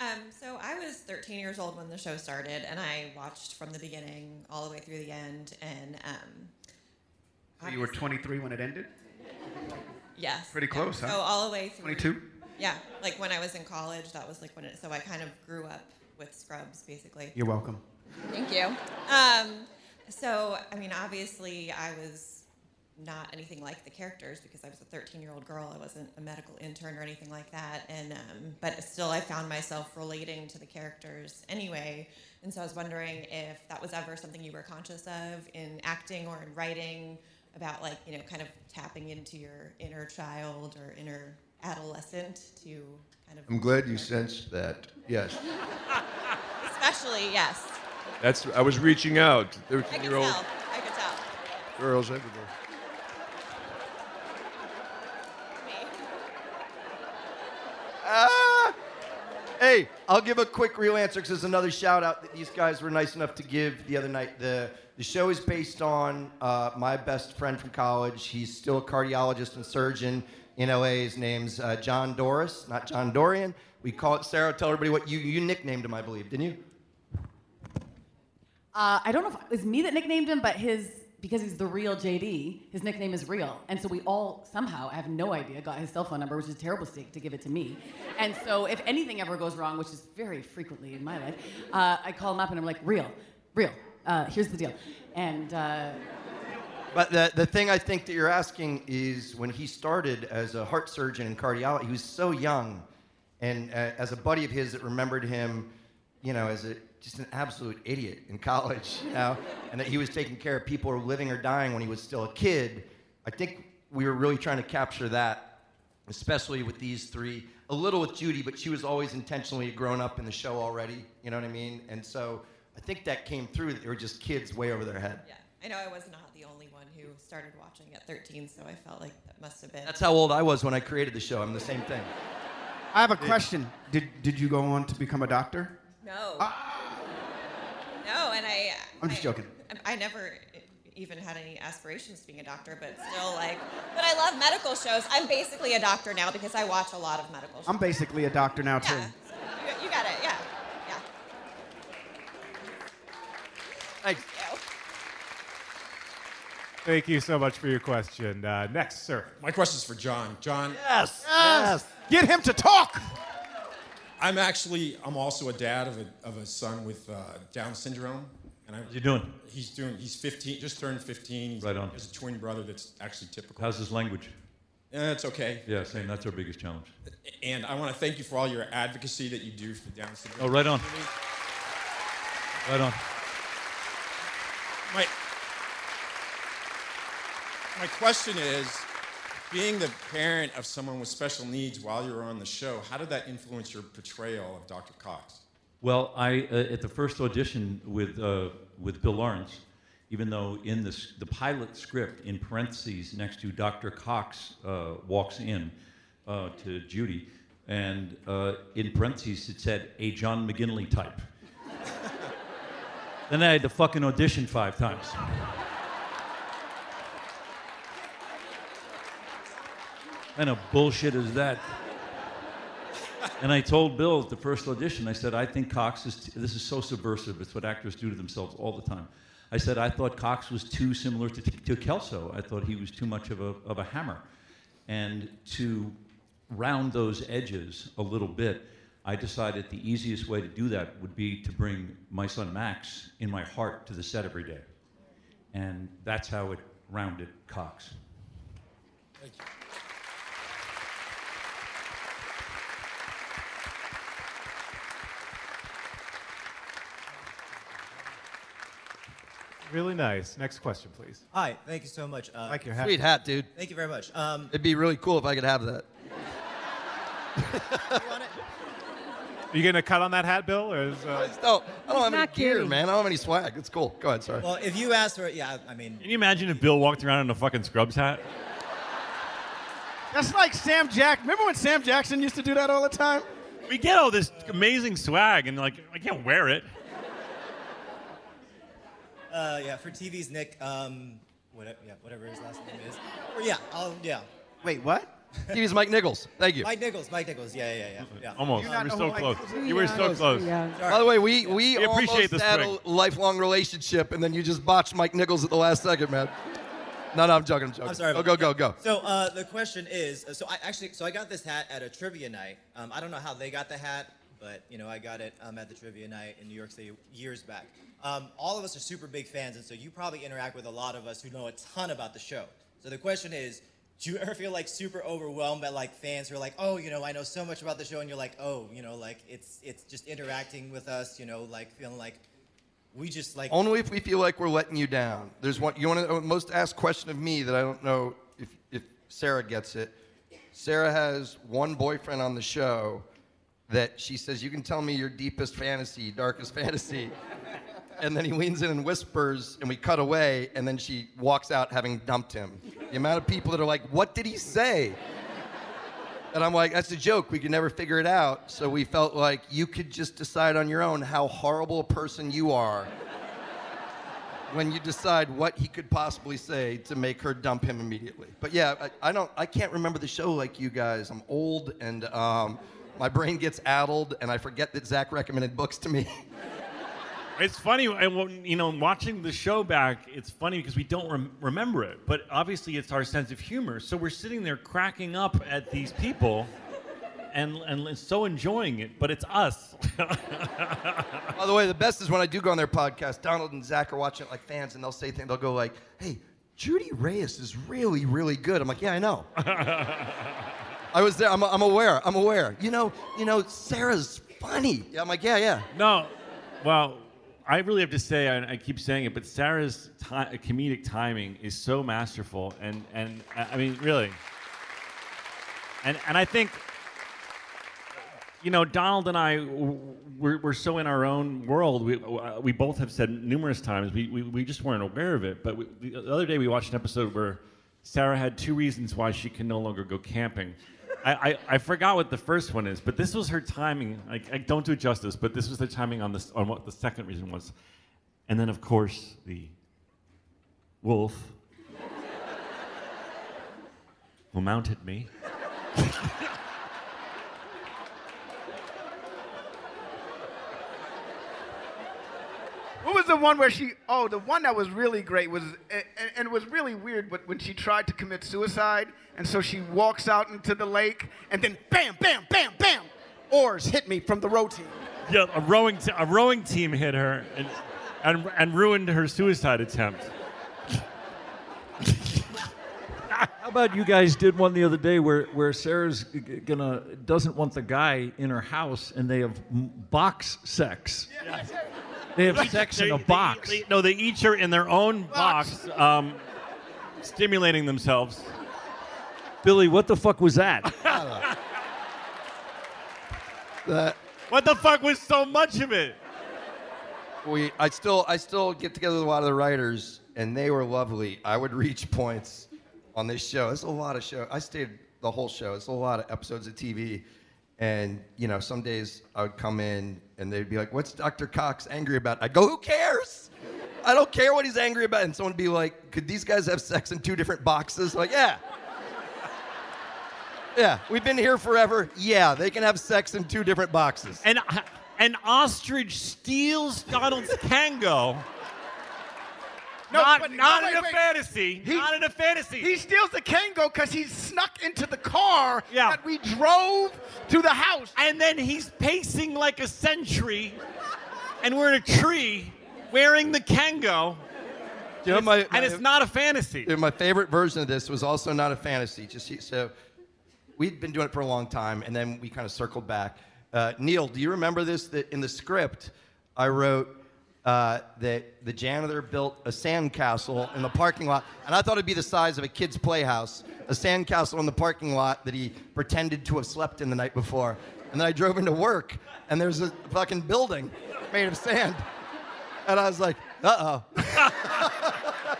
[SPEAKER 18] Um, so I was 13 years old when the show started, and I watched from the beginning all the way through the end. And um,
[SPEAKER 8] you were 23 when it ended.
[SPEAKER 18] yes,
[SPEAKER 8] Pretty
[SPEAKER 18] yeah.
[SPEAKER 8] close, huh?
[SPEAKER 18] So all the way through.
[SPEAKER 8] 22.
[SPEAKER 18] Yeah, like when I was in college, that was like when it. So I kind of grew up with Scrubs, basically.
[SPEAKER 8] You're welcome.
[SPEAKER 18] Thank you. Um, so, I mean, obviously, I was not anything like the characters because I was a 13 year old girl. I wasn't a medical intern or anything like that. And, um, but still, I found myself relating to the characters anyway. And so I was wondering if that was ever something you were conscious of in acting or in writing about, like, you know, kind of tapping into your inner child or inner adolescent to kind of.
[SPEAKER 9] I'm glad you sensed that. Yes, (laughs)
[SPEAKER 18] Especially, yes.
[SPEAKER 9] that's. I was reaching out.
[SPEAKER 18] I could
[SPEAKER 9] 13 year old
[SPEAKER 18] tell. I could tell.
[SPEAKER 9] girls everywhere.
[SPEAKER 6] Ah! (laughs) Hey, I'll give a quick real answer because there's another shout out that these guys were nice enough to give the other night. The, the show is based on uh, my best friend from college. He's still a cardiologist and surgeon in LA. His name's uh, John Doris, not John Dorian. We call it Sarah. Tell everybody what you, you nicknamed him, I believe, didn't you?
[SPEAKER 10] Uh, I don't know if it was me that nicknamed him, but his because he's the real JD, his nickname is real, and so we all somehow I have no idea got his cell phone number, which is a terrible mistake to give it to me. And so if anything ever goes wrong, which is very frequently in my life, uh, I call him up and I'm like, real, real. Uh, here's the deal, and. Uh,
[SPEAKER 6] But the, the thing I think that you're asking is when he started as a heart surgeon and cardiologist, he was so young. And uh, as a buddy of his that remembered him, you know, as a, just an absolute idiot in college, you know, and that he was taking care of people who were living or dying when he was still a kid, I I think we were really trying to capture that, especially with these three. A little with Judy, but she was always intentionally grown up in the show already. You know what I mean? And so I think that came through. That they were just kids way over their head.
[SPEAKER 18] Yeah, I know I was not the only one who started watching at 13, so I felt like that must have been.
[SPEAKER 6] That's how old I was when I created the show. I'm the same thing.
[SPEAKER 8] I have a question. Did did you go on to become a doctor?
[SPEAKER 18] No. Ah. No, and I.
[SPEAKER 8] I'm just
[SPEAKER 18] I-
[SPEAKER 8] joking.
[SPEAKER 18] Um, I never even had any aspirations of being a doctor, but still, like, but I love medical shows. I'm basically a doctor now because I watch a lot of medical shows.
[SPEAKER 8] I'm basically a doctor now too.
[SPEAKER 18] You, you got it, yeah.
[SPEAKER 6] Thanks.
[SPEAKER 4] Thank you so much for your question. Uh, next, sir.
[SPEAKER 19] My question is for John. John.
[SPEAKER 6] Yes.
[SPEAKER 8] Yes. Get him to talk.
[SPEAKER 19] I'm actually, I'm also a dad of a, of a son with uh, Down syndrome. And I, How's
[SPEAKER 11] he doing?
[SPEAKER 19] He's doing, he's 15, just turned 15. He's,
[SPEAKER 11] Right on.
[SPEAKER 19] He has a twin brother that's actually typical.
[SPEAKER 11] How's his language?
[SPEAKER 19] Yeah, it's okay.
[SPEAKER 11] Yeah, same. That's our biggest challenge.
[SPEAKER 19] And I want to thank you for all your advocacy that you do for Down syndrome.
[SPEAKER 11] Oh, right on. Right on.
[SPEAKER 19] My question is, being the parent of someone with special needs while you were on the show, how did that influence your portrayal of Dr. Cox?
[SPEAKER 11] Well, I uh, at the first audition with uh, with Bill Lawrence, even though in this the pilot script in parentheses next to Dr. Cox uh, walks in uh, to Judy, and uh, in parentheses it said a John McGinley type. (laughs) then I had to fucking audition five times. Kind of bullshit is that? And I told Bill at the first audition, I said, I think Cox is, this is so subversive. It's what actors do to themselves all the time. I said, I thought Cox was too similar to, to Kelso. I thought he was too much of a, of a hammer. And to round those edges a little bit, I decided the easiest way to do that would be to bring my son Max in my heart to the set every day. And that's how it rounded Cox.
[SPEAKER 19] Thank you.
[SPEAKER 4] Really nice. Next question, please.
[SPEAKER 20] Hi, thank you so much. Uh,
[SPEAKER 4] like your hat.
[SPEAKER 6] Sweet hat, dude.
[SPEAKER 20] Thank you very much. Um,
[SPEAKER 6] It'd be really cool if I could have that. (laughs)
[SPEAKER 4] Are you getting a cut on that hat, Bill? Or is, uh...
[SPEAKER 6] No, I don't have any
[SPEAKER 20] not
[SPEAKER 6] gear,
[SPEAKER 20] kidding.
[SPEAKER 6] man. I don't have any swag. It's cool. Go ahead. Sorry.
[SPEAKER 20] well, if you ask for it, yeah, I mean,
[SPEAKER 5] Can you imagine if Bill walked around in a fucking Scrubs hat?
[SPEAKER 8] That's like Sam Jack. Remember when Sam Jackson used to do that all the time?
[SPEAKER 5] We get all this amazing swag, and like I can't wear it.
[SPEAKER 20] Uh, yeah, for TV's Nick, um, whatever, yeah, whatever his last name is. Or yeah, I'll, yeah.
[SPEAKER 8] Wait, what? (laughs)
[SPEAKER 6] TV's Mike Nichols. Thank you.
[SPEAKER 20] Mike Nichols, Mike Nichols, yeah, yeah, yeah. yeah.
[SPEAKER 5] Almost.
[SPEAKER 20] You
[SPEAKER 5] You were so
[SPEAKER 20] Mike
[SPEAKER 5] close.
[SPEAKER 20] Nichols?
[SPEAKER 5] You were so close.
[SPEAKER 20] young.
[SPEAKER 6] By the way, we we,
[SPEAKER 5] We appreciate
[SPEAKER 6] almost
[SPEAKER 5] the
[SPEAKER 6] had
[SPEAKER 5] spring.
[SPEAKER 6] a lifelong relationship, and then you just botched Mike Nichols at the last second, man. No, no, I'm joking. I'm joking.
[SPEAKER 20] I'm sorry.
[SPEAKER 6] Go, go, go, go.
[SPEAKER 20] So uh, the question is, uh, so I actually, so I got this hat at a trivia night. Um, I don't know how they got the hat, but you know, I got it um, at the trivia night in New York City years back. Um, all of us are super big fans, and so you probably interact with a lot of us who know a ton about the show. So the question is, do you (laughs) ever feel like super overwhelmed by like fans who are like, oh, you know, I know so much about the show, and you're like, oh, you know, like it's it's just interacting with us, you know, like feeling like we just like
[SPEAKER 6] Only if we feel like we're letting you down. There's one. You want to the most asked question of me that I don't know if if Sarah gets it. Sarah has one boyfriend on the show that she says you can tell me your deepest fantasy, darkest fantasy. (laughs) And then he leans in and whispers, and we cut away, and then she walks out having dumped him. The amount of people that are like, What did he say? (laughs) And I'm like, That's a joke. We could never figure it out. So we felt like you could just decide on your own how horrible a person you are (laughs) when you decide what he could possibly say to make her dump him immediately. But yeah, I, I don't, I can't remember the show like you guys. I'm old and um, my brain gets addled, and I forget that Zach recommended books to me. (laughs)
[SPEAKER 5] It's funny, and you know, watching the show back, it's funny because we don't rem- remember it. But obviously, it's our sense of humor. So we're sitting there cracking up at these people, and and so enjoying it. But it's us. (laughs)
[SPEAKER 6] By the way, the best is when I do go on their podcast. Donald and Zach are watching it like fans, and they'll say things. They'll go like, "Hey, Judy Reyes is really, really good." I'm like, "Yeah, I know." (laughs) I was there. I'm, I'm aware. I'm aware. You know, you know, Sarah's funny. I'm like, "Yeah, yeah."
[SPEAKER 5] No, well, I really have to say, I, I keep saying it, but Sarah's ti comedic timing is so masterful, and and I mean, really, and and I think, you know, Donald and I, we're, we're so in our own world. We uh, we both have said numerous times we we, we just weren't aware of it. But we, the other day we watched an episode where Sarah had two reasons why she can no longer go camping. I, I, I forgot what the first one is, but this was her timing. I, I don't do justice, but this was the timing on this on what the second reason was, and then of course the wolf (laughs) who mounted me. (laughs)
[SPEAKER 8] What was the one where she? Oh, the one that was really great was, and, and it was really weird. But when she tried to commit suicide, and so she walks out into the lake, and then bam, bam, bam, bam, oars hit me from the row team.
[SPEAKER 5] Yeah, a rowing t- a rowing team hit her and and, and ruined her suicide attempt.
[SPEAKER 11] How about you guys did one the other day where, where Sarah's g- g- gonna doesn't want the guy in her house and they have m- box sex. They have (laughs) sex in a
[SPEAKER 5] they-
[SPEAKER 11] box.
[SPEAKER 5] they- no, they each are in their own box, um, stimulating themselves.
[SPEAKER 11] Billy, what the fuck was that? (laughs)
[SPEAKER 6] That
[SPEAKER 5] What the fuck was so much of it?
[SPEAKER 6] we I still I still get together with a lot of the writers and they were lovely. I would reach points on this show. It's a lot of show. I stayed the whole show. It's a lot of episodes of TV. And you know, some days I would come in and they'd be like, "What's Dr. Cox angry about?" I'd go, "Who cares? I don't care what he's angry about." And someone would be like, "Could these guys have sex in two different boxes?" like, yeah. Yeah, we've been here forever. Yeah, they can have sex in two different boxes.
[SPEAKER 5] And uh, an ostrich steals Donald's Kango.
[SPEAKER 8] No,
[SPEAKER 5] not
[SPEAKER 8] but-
[SPEAKER 5] not
[SPEAKER 8] no,
[SPEAKER 5] in a
[SPEAKER 8] wait.
[SPEAKER 5] fantasy.
[SPEAKER 8] He-
[SPEAKER 5] not in a fantasy.
[SPEAKER 8] He steals the Kango because he snuck into the car
[SPEAKER 5] Yeah.
[SPEAKER 8] that we drove to the house.
[SPEAKER 5] And then he's pacing like a sentry, and we're in a tree wearing the Kango.
[SPEAKER 6] You know, my,
[SPEAKER 5] and it's not a fantasy.
[SPEAKER 6] Dude, my favorite version of this was also not a fantasy. Just so we'd been doing it for a long time, and then we kind of circled back. Uh, Neil, do you remember this? That in the script, I wrote uh, that the janitor built a sandcastle in the parking lot, and I thought it'd be the size of a kid's playhouse. A sandcastle in the parking lot that he pretended to have slept in the night before. And then I drove into work, and there's a fucking building made of sand. And I was like, uh oh. (laughs)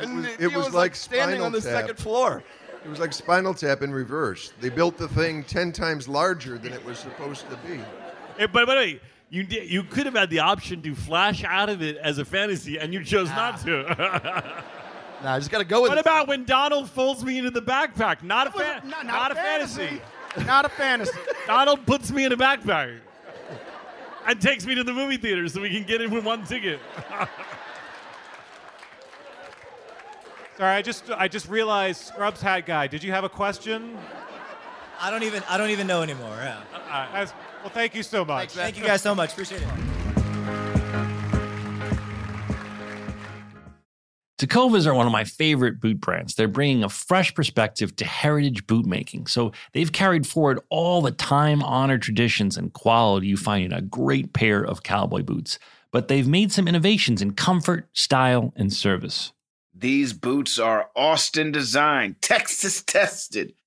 [SPEAKER 6] and
[SPEAKER 9] It
[SPEAKER 6] Neil
[SPEAKER 9] was, like
[SPEAKER 6] standing on the
[SPEAKER 9] Tap.
[SPEAKER 6] second floor.
[SPEAKER 9] It was like Spinal Tap in reverse. They built the thing ten times larger than it was supposed to be.
[SPEAKER 5] Eh, but by the way, you did, you could have had the option to flash out of it as a fantasy, and you chose not ah. to. (laughs)
[SPEAKER 6] nah, I just got to go with
[SPEAKER 5] What
[SPEAKER 6] it.
[SPEAKER 5] about when Donald folds me into the backpack? Not a fan.
[SPEAKER 8] not-
[SPEAKER 5] Not,
[SPEAKER 8] not
[SPEAKER 5] a
[SPEAKER 8] a
[SPEAKER 5] fantasy.
[SPEAKER 8] Not a fantasy. (laughs)
[SPEAKER 5] Donald puts me in a backpack and takes me to the movie theater so we can get in with one ticket. (laughs)
[SPEAKER 4] Sorry, I just I just realized Scrubs hat guy. Did you have a question?
[SPEAKER 20] I don't even I don't even know anymore. Yeah.
[SPEAKER 4] As- well, thank you so much.
[SPEAKER 20] Thank you guys so much. Appreciate it.
[SPEAKER 12] Tecovas are one of my favorite boot brands. They're bringing a fresh perspective to heritage boot making. So they've carried forward all the time honored traditions and quality you find in a great pair of cowboy boots. But they've made some innovations in comfort, style, and service.
[SPEAKER 13] These boots are Austin designed, Texas tested,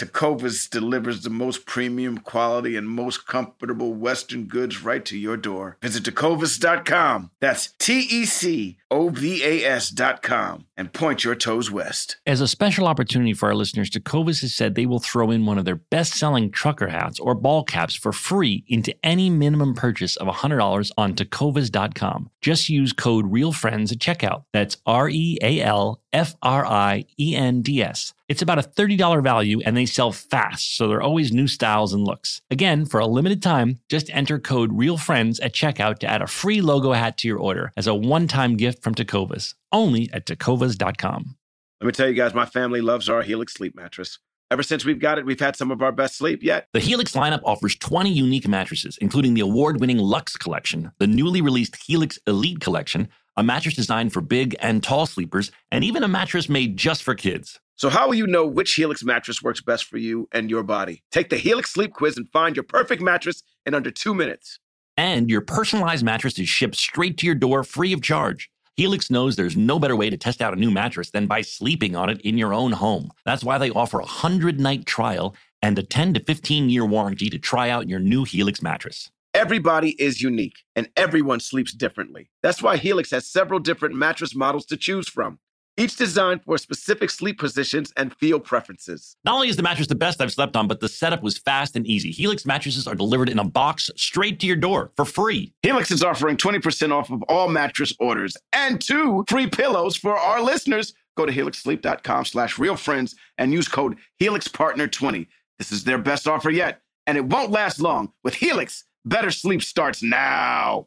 [SPEAKER 13] Tecovas delivers the most premium quality and most comfortable Western goods right to your door. Visit tecovas.com. That's T E C O V A S.com and point your toes west.
[SPEAKER 12] As a special opportunity for our listeners, Tecovas has said they will throw in one of their best selling trucker hats or ball caps for free into any minimum purchase of $100 on tecovas.com. Just use code REALFRIENDS at checkout. That's R E A L F R I E N D S. It's about a $30 value and they sell fast, so there are always new styles and looks. Again, for a limited time, just enter code REALFRIENDS at checkout to add a free logo hat to your order as a one time gift from Tecovas. Only at tecovas.com.
[SPEAKER 13] Let me tell you guys, my family loves our Helix sleep mattress. Ever since we've got it, we've had some of our best sleep yet.
[SPEAKER 12] The Helix lineup offers 20 unique mattresses, including the award winning Lux Collection, the newly released Helix Elite Collection, a mattress designed for big and tall sleepers, and even a mattress made just for kids.
[SPEAKER 13] So, how will you know which Helix mattress works best for you and your body? Take the Helix Sleep Quiz and find your perfect mattress in under two minutes.
[SPEAKER 12] And your personalized mattress is shipped straight to your door free of charge. Helix knows there's no better way to test out a new mattress than by sleeping on it in your own home. That's why they offer a 100 night trial and a 10 to 15 year warranty to try out your new Helix mattress.
[SPEAKER 13] Everybody is unique and everyone sleeps differently. That's why Helix has several different mattress models to choose from, each designed for specific sleep positions and feel preferences.
[SPEAKER 12] Not only is the mattress the best I've slept on, but the setup was fast and easy. Helix mattresses are delivered in a box straight to your door for free.
[SPEAKER 13] Helix is offering 20% off of all mattress orders and two free pillows for our listeners. Go to helixsleep.com slash realfriends and use code HelixPartner20. This is their best offer yet, and it won't last long. With Helix, better sleep starts now.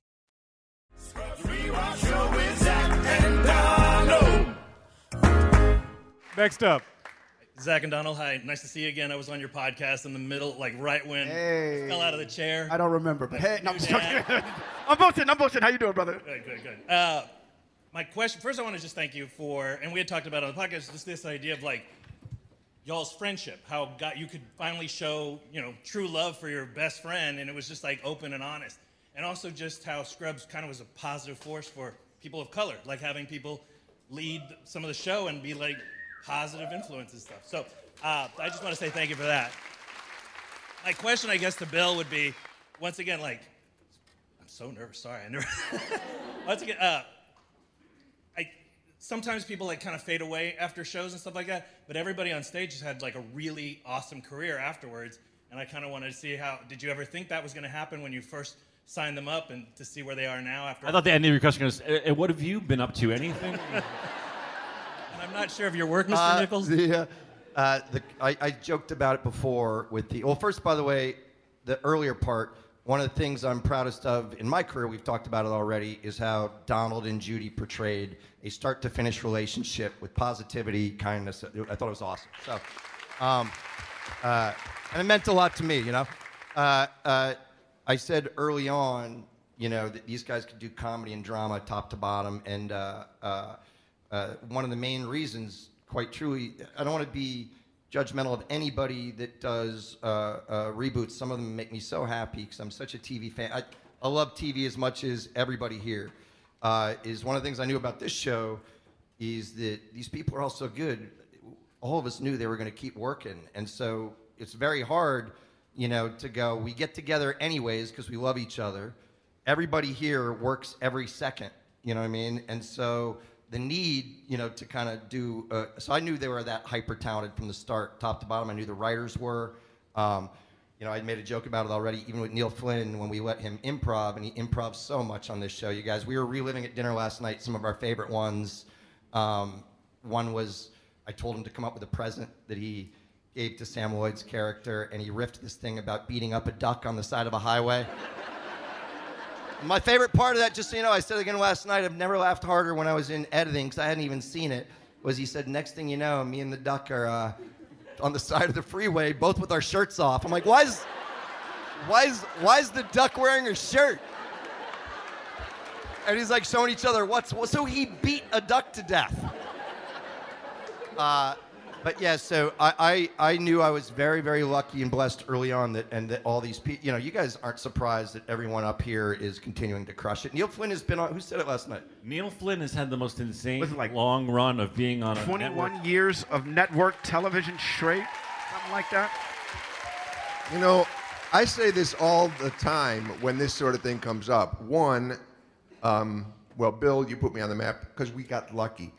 [SPEAKER 4] Next up.
[SPEAKER 21] Zach and Donald, hi. Nice to see you again. I was on your podcast in the middle, like right when
[SPEAKER 8] Hey.
[SPEAKER 21] fell out of the chair.
[SPEAKER 8] I don't remember, but hey, no, I'm just joking. (laughs) I'm bullshit. I'm bullshit. How you doing, brother?
[SPEAKER 21] Good, good, good. Uh, my question first, I want to just thank you for, and we had talked about on the podcast, just this idea of like y'all's friendship, how got you could finally show you know true love for your best friend, and it was just like open and honest, and also just how Scrubs kind of was a positive force for people of color, like having people lead some of the show and be like positive influence and stuff. So uh, I just want to say thank you for that. My question, I guess, to Bill would be, once again, like, I'm so nervous. Sorry, I never. (laughs) once again, uh, I sometimes people like kind of fade away after shows and stuff like that, but everybody on stage has had like a really awesome career afterwards. And I kind of wanted to see how. Did you ever think that was going to happen when you first signed them up, and to see where they are now after?
[SPEAKER 5] I thought the end of your question was, "Eh, eh, what have you been up to? Anything? (laughs)
[SPEAKER 21] I'm not sure of your work, Mr.
[SPEAKER 6] Uh,
[SPEAKER 21] Nichols.
[SPEAKER 6] The, uh, uh, the, I, I joked about it before with the. Well, first, by the way, the earlier part. One of the things I'm proudest of in my career, we've talked about it already, is how Donald and Judy portrayed a start-to-finish relationship with positivity, kindness. I thought it was awesome. So, um, uh, and it meant a lot to me. You know, uh, uh, I said early on, you know, that these guys could do comedy and drama top to bottom, and uh, one of the main reasons, quite truly, I don't want to be judgmental of anybody that does uh, uh, reboots. Some of them make me so happy because I'm such a TV fan. I, I love TV as much as everybody here. Uh, is one of the things I knew about this show is that these people are all so good. All of us knew they were going to keep working, and so it's very hard, you know, to go. We get together anyways because we love each other. Everybody here works every second. You know what I mean? And so the need, you know, to kind of do. Uh, so I knew they were that hyper talented from the start, top to bottom. I knew the writers were. Um, you know, I made a joke about it already, even with Neil Flynn when we let him improv, and he improvs so much on this show. You guys, we were reliving at dinner last night some of our favorite ones. Um, one was I told him to come up with a present that he gave to Sam Lloyd's character, and he riffed this thing about beating up a duck on the side of a highway. (laughs) My favorite part of that, just so you know, I said it again last night. I've never laughed harder when I was in editing because I hadn't even seen it. Was he said, next thing you know, me and the duck are uh, on the side of the freeway, both with our shirts off. I'm like, why is, why is, why is the duck wearing a shirt? And he's like showing each other what's so he beat a duck to death. Uh, but yeah, so I, I, I knew I was very, very lucky and blessed early on that, and that all these people, you know, you guys aren't surprised that everyone up here is continuing to crush it. Neil Flynn has been on, who said it last night?
[SPEAKER 5] Neil Flynn has had the most insane long run of being on a
[SPEAKER 8] 21
[SPEAKER 5] network.
[SPEAKER 8] years of network television straight, something like that.
[SPEAKER 9] You know, I say this all the time when this sort of thing comes up. One, um, well, Bill, you put me on the map because we got lucky.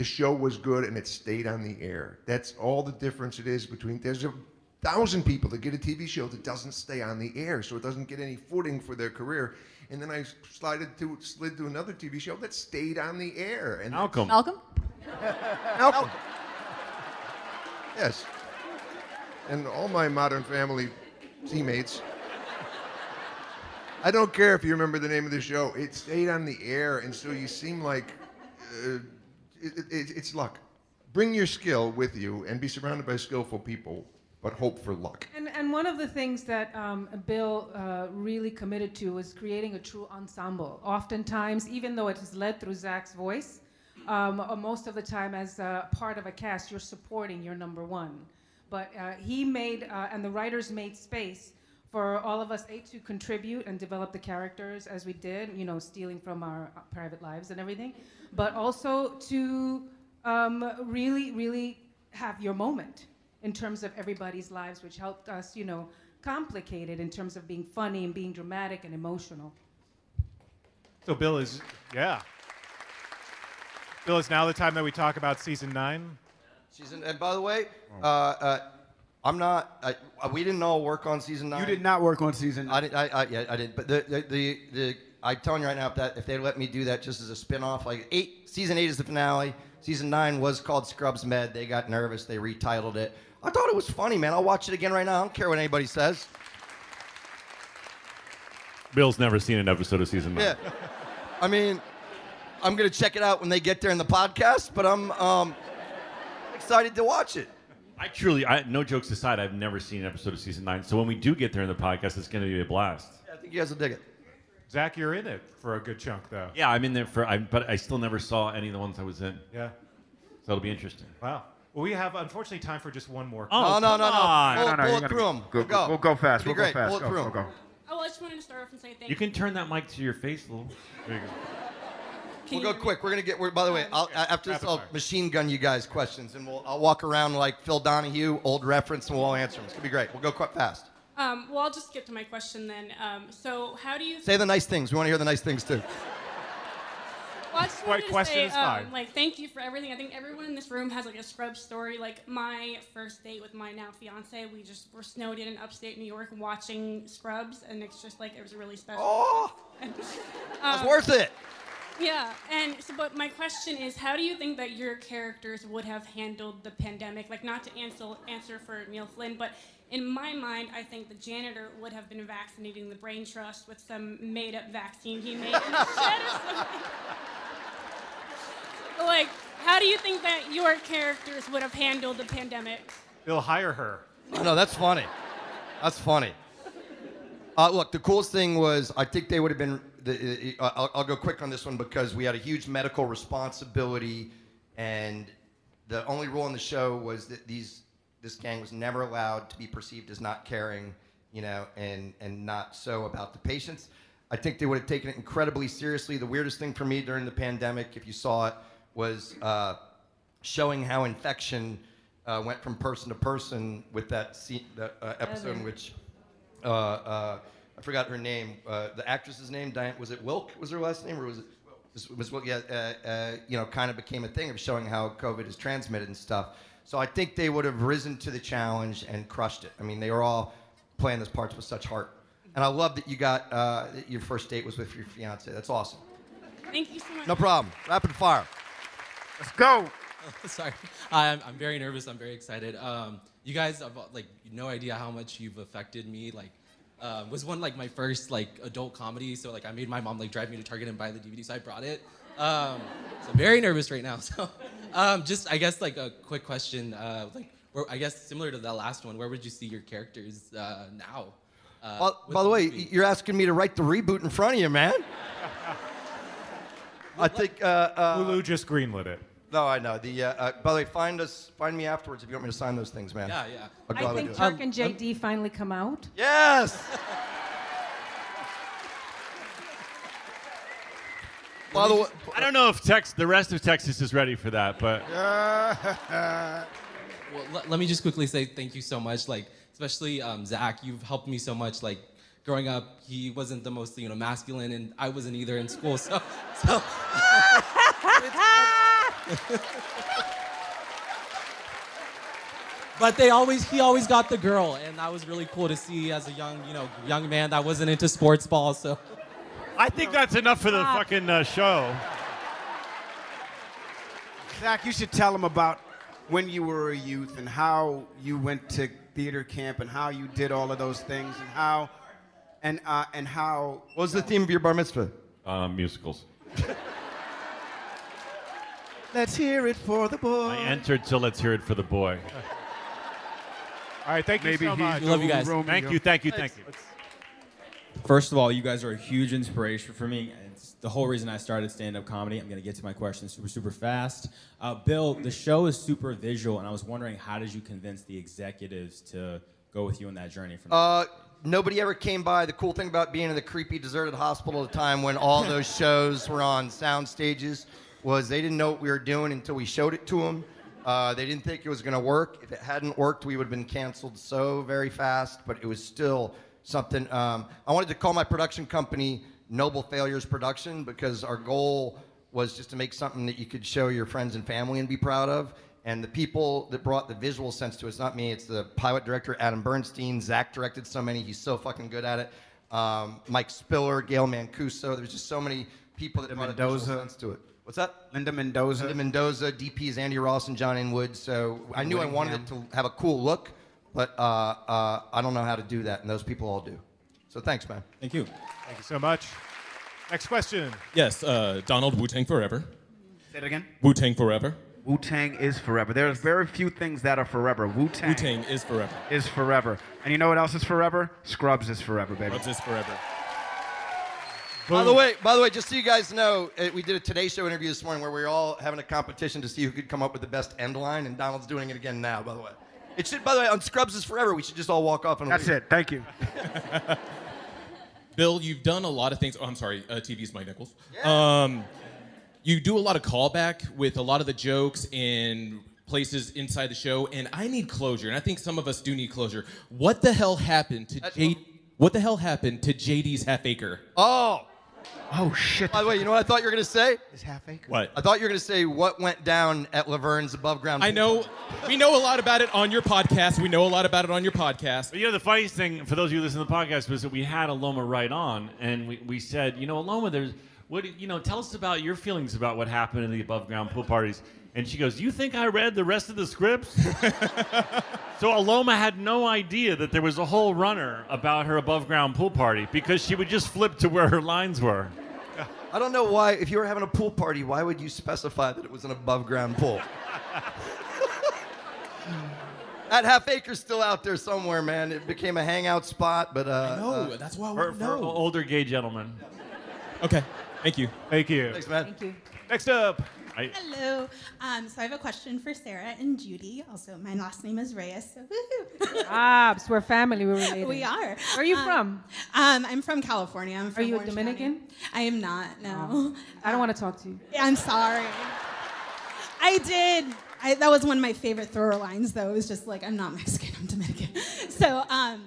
[SPEAKER 9] The show was good and it stayed on the air. That's all the difference it is between. There's a thousand people that get a TV show that doesn't stay on the air, so it doesn't get any footing for their career. And then I slided to slid to another TV show that stayed on the air. And
[SPEAKER 5] Malcolm.
[SPEAKER 22] Malcolm? (laughs)
[SPEAKER 9] Malcolm. Yes. And all my Modern Family teammates. I don't care if you remember the name of the show. It stayed on the air, and so you seem like uh, it, it, it's luck. Bring your skill with you and be surrounded by skillful people, but hope for luck.
[SPEAKER 7] And, and one of the things that um, Bill uh, really committed to was creating a true ensemble. Oftentimes, even though it is led through Zach's voice, um, uh, most of the time as uh, part of a cast, you're supporting your number one. But uh, he made, uh, and the writers made space for all of us eight to contribute and develop the characters as we did, you know, stealing from our uh, private lives and everything, but also to um, really, really have your moment in terms of everybody's lives, which helped us, you know, complicate it in terms of being funny and being dramatic and emotional.
[SPEAKER 4] So Bill is, yeah. Bill, is now the time that we talk about season nine?
[SPEAKER 6] Season, and by the way, uh, uh, I'm not. I, uh, we didn't all work on season nine.
[SPEAKER 8] You did not work on season.
[SPEAKER 6] I did. I, I, yeah, I did. But the, the, the, the I'm telling you right now, if that if they let me do that just as a spin-off, like eight, season eight is the finale. Season nine was called Scrubs Med. They got nervous. They retitled it. I thought it was funny, man. I'll watch it again right now. I don't care what anybody says.
[SPEAKER 5] Bill's never seen an episode of season nine.
[SPEAKER 6] Yeah. I mean, I'm gonna check it out when they get there in the podcast, but I'm um, excited to watch it.
[SPEAKER 5] I truly, I, no jokes aside, I've never seen an episode of season nine. So when we do get there in the podcast, it's going to be a blast.
[SPEAKER 6] I think you guys will dig it.
[SPEAKER 4] Zach, you're in it for a good chunk, though.
[SPEAKER 5] Yeah, I'm in there for, I, but I still never saw any of the ones I was in.
[SPEAKER 4] Yeah.
[SPEAKER 5] So it'll be interesting.
[SPEAKER 4] Wow. Well, we have unfortunately time for just one more.
[SPEAKER 5] Oh,
[SPEAKER 6] no, no, no, no.
[SPEAKER 5] on.
[SPEAKER 6] Pull,
[SPEAKER 8] No, no,
[SPEAKER 6] pull
[SPEAKER 8] you
[SPEAKER 6] it
[SPEAKER 8] gotta
[SPEAKER 6] through 'em.
[SPEAKER 8] Go,
[SPEAKER 6] We'll
[SPEAKER 8] go,
[SPEAKER 6] go.
[SPEAKER 8] we'll go fast. We'll go
[SPEAKER 6] great.
[SPEAKER 8] fast.
[SPEAKER 6] Pull it
[SPEAKER 8] Go,
[SPEAKER 6] through
[SPEAKER 8] go,
[SPEAKER 6] 'em.
[SPEAKER 8] go.
[SPEAKER 22] Oh, I just wanted to start off and say thank
[SPEAKER 5] You can turn that mic to your face a little. There you go.
[SPEAKER 6] We'll go quick. We're gonna get. We're, by the way, I'll, after this, I'll machine gun you guys questions, and we'll I'll walk around like Phil Donahue, old reference, and we'll all answer them. It's gonna be great. We'll go quite fast.
[SPEAKER 22] Um, well, I'll just get to my question then. Um, so, how do you
[SPEAKER 6] Say the nice things. We want to hear the nice things too.
[SPEAKER 22] Well, I just wanted to
[SPEAKER 4] question
[SPEAKER 22] say,
[SPEAKER 4] is
[SPEAKER 22] um, like, thank you for everything. I think everyone in this room has like a scrub story. Like my first date with my now fiance, we just were snowed in in upstate New York watching Scrubs, and it's just like it was really special.
[SPEAKER 6] Oh, (laughs)
[SPEAKER 22] it's
[SPEAKER 6] It's worth it.
[SPEAKER 22] Yeah, and so, but my question is, how do you think that your characters would have handled the pandemic? Like, not to answer answer for Neil Flynn, but in my mind, I think the janitor would have been vaccinating the brain trust with some made-up vaccine he made in the shed or something. like, how do you think that your characters would have handled the pandemic?
[SPEAKER 4] They'll hire her.
[SPEAKER 6] I know that's funny. That's funny. Uh, look, the coolest thing was I think they would have been. The, I'll, I'll go quick on this one because we had a huge medical responsibility, and the only rule in the show was that these this gang was never allowed to be perceived as not caring, you know, and and not so about the patients. I think they would have taken it incredibly seriously. The weirdest thing for me during the pandemic, if you saw it, was uh, showing how infection uh, went from person to person with that scene, that uh, episode in which uh, uh, I forgot her name. Uh, the actress's name, Diane, was it Wilk? Was her last name, or was it was, was what yeah, uh, uh, you know kind of became a thing of showing how COVID is transmitted and stuff. So I think they would have risen to the challenge and crushed it. I mean, they were all playing those parts with such heart. And I love that you got uh, that your first date was with your fiance. That's awesome.
[SPEAKER 22] Thank you so much.
[SPEAKER 6] No problem. Rapid fire.
[SPEAKER 8] Let's go. (laughs)
[SPEAKER 23] Sorry, I'm, I'm very nervous. I'm very excited. Um, you guys have like no idea how much you've affected me. Like, um, was one like my first like adult comedy. So like I made my mom like drive me to Target and buy the DVD. So I brought it. Um, so I'm very nervous right now. (laughs) So, um, just I guess like a quick question. Uh, like, where, I guess similar to the last one, where would you see your characters uh, now? Uh,
[SPEAKER 6] Well,
[SPEAKER 23] with
[SPEAKER 6] by the way,
[SPEAKER 23] movie?
[SPEAKER 6] you're asking me to write the reboot in front of you, man. (laughs) I think uh, uh,
[SPEAKER 4] Hulu just greenlit it.
[SPEAKER 6] No, I know. The uh, uh, by the way, find us, find me afterwards if you want me to sign those things, man.
[SPEAKER 23] Yeah, yeah.
[SPEAKER 6] I'll
[SPEAKER 7] I
[SPEAKER 6] gladly
[SPEAKER 7] think
[SPEAKER 6] do it.
[SPEAKER 7] Turk and JD finally come out.
[SPEAKER 6] Yes.
[SPEAKER 5] By the way, I don't know if Tex, the rest of Texas is ready for that, but (laughs)
[SPEAKER 23] Well, let, let me just quickly say thank you so much. Like, especially um, Zach, you've helped me so much. Like, growing up, he wasn't the most, you know, masculine, and I wasn't either in school. So, so. (laughs) but they always, he always got the girl, and that was really cool to see as a young, you know, young man that wasn't into sports ball. So.
[SPEAKER 5] I think that's enough for the fucking uh, show.
[SPEAKER 8] Zach, you should tell him about when you were a youth and how you went to theater camp and how you did all of those things and how and uh, and how.
[SPEAKER 6] What was the theme of your bar mitzvah?
[SPEAKER 5] Uh, musicals. (laughs)
[SPEAKER 8] Let's hear it for the boy.
[SPEAKER 5] I entered, so let's hear it for the boy. (laughs)
[SPEAKER 4] All right, thank you so much.
[SPEAKER 5] Love you guys. Thank you, thank you, thank you.
[SPEAKER 24] First of all, you guys are a huge inspiration for me. It's the whole reason I started stand-up comedy. I'm gonna get to my question super, super fast. Uh, Bill, the show is super visual, and I was wondering how did you convince the executives to go with you on that journey? From
[SPEAKER 6] Uh, nobody ever came by. The cool thing about being in the creepy deserted hospital at the time when all those shows were on sound stages was they didn't know what we were doing until we showed it to them. Uh, they didn't think it was going to work. If it hadn't worked, we would have been canceled so very fast. But it was still something. Um, I wanted to call my production company Noble Failures Production because our goal was just to make something that you could show your friends and family and be proud of. And the people that brought the visual sense to it, it's not me, it's the pilot director, Adam Bernstein. Zach directed so many, he's so fucking good at it. Um, Mike Spiller, Gail Mancuso, there was just so many people that brought a visual sense to it. What's that?
[SPEAKER 8] Linda Mendoza.
[SPEAKER 6] Linda Mendoza, DPs Andy Ross and John Inwood. So I knew I wanted it to have a cool look, but uh, uh, I don't know how to do that, and those people all do. So thanks, man.
[SPEAKER 24] Thank you.
[SPEAKER 4] Thank you so much. Next question.
[SPEAKER 25] Yes, uh, Donald Wu Tang Forever.
[SPEAKER 8] Say it again.
[SPEAKER 25] Wu Tang Forever.
[SPEAKER 8] Wu Tang is forever. There's very few things that are forever. Wu Tang.
[SPEAKER 25] Wu Tang is forever.
[SPEAKER 8] Is forever. And you know what else is forever? Scrubs is forever, baby.
[SPEAKER 25] Scrubs is forever.
[SPEAKER 6] By the way, by the way, just so you guys know, uh, we did a Today Show interview this morning where we were all having a competition to see who could come up with the best end line, and Donald's doing it again now. By the way, it should. By the way, on Scrubs is forever. We should just all walk off and.
[SPEAKER 8] That's
[SPEAKER 6] leave.
[SPEAKER 8] it. Thank you. (laughs)
[SPEAKER 25] Bill, you've done a lot of things. Oh, I'm sorry. Uh, TV's Mike Nichols. Um, you do a lot of callback with a lot of the jokes in places inside the show, and I need closure, and I think some of us do need closure. What the hell happened to J? What the hell happened to JD's half acre?
[SPEAKER 6] Oh.
[SPEAKER 8] Oh shit.
[SPEAKER 6] By the way, you know what I thought you were gonna say?
[SPEAKER 8] His half acre.
[SPEAKER 25] What?
[SPEAKER 6] I thought you were gonna say what went down at Laverne's above ground.
[SPEAKER 25] I know. We know a lot about it on your podcast. We know a lot about it on your podcast.
[SPEAKER 5] But you know, the funniest thing for those of you who listen to the podcast was that we had Aloma right on, and we, we said, you know, Aloma, there's what you know, tell us about your feelings about what happened in the above ground pool parties. And she goes, "You think I read the rest of the scripts?" (laughs) so Aloma had no idea that there was a whole runner about her above ground pool party because she would just flip to where her lines were.
[SPEAKER 6] I don't know why. If you were having a pool party, why would you specify that it was an above ground pool? (laughs) that half acre's still out there somewhere, man. It became a hangout spot, but uh,
[SPEAKER 25] I know.
[SPEAKER 6] uh,
[SPEAKER 25] That's why I
[SPEAKER 5] For,
[SPEAKER 25] want
[SPEAKER 5] for
[SPEAKER 25] know.
[SPEAKER 5] older gay gentlemen.
[SPEAKER 25] Okay. Thank you.
[SPEAKER 4] Thank you.
[SPEAKER 6] Thanks, man.
[SPEAKER 7] Thank you.
[SPEAKER 4] Next up.
[SPEAKER 5] I,
[SPEAKER 26] Hello. Um, so I have a question for Sarah and Judy. Also, my last name is Reyes. So woohoo.
[SPEAKER 7] Ah, so we're family. We're related.
[SPEAKER 26] we are.
[SPEAKER 7] Where are you
[SPEAKER 26] Um,
[SPEAKER 7] from?
[SPEAKER 26] Um, I'm from California. I'm from
[SPEAKER 7] Are you a Dominican?
[SPEAKER 26] County. I am not. No.
[SPEAKER 7] Oh. I don't want to talk to you.
[SPEAKER 26] I'm sorry. I did. I, that was one of my favorite thrower lines, though. It was just like, I'm not Mexican, I'm Dominican. (laughs) So, um,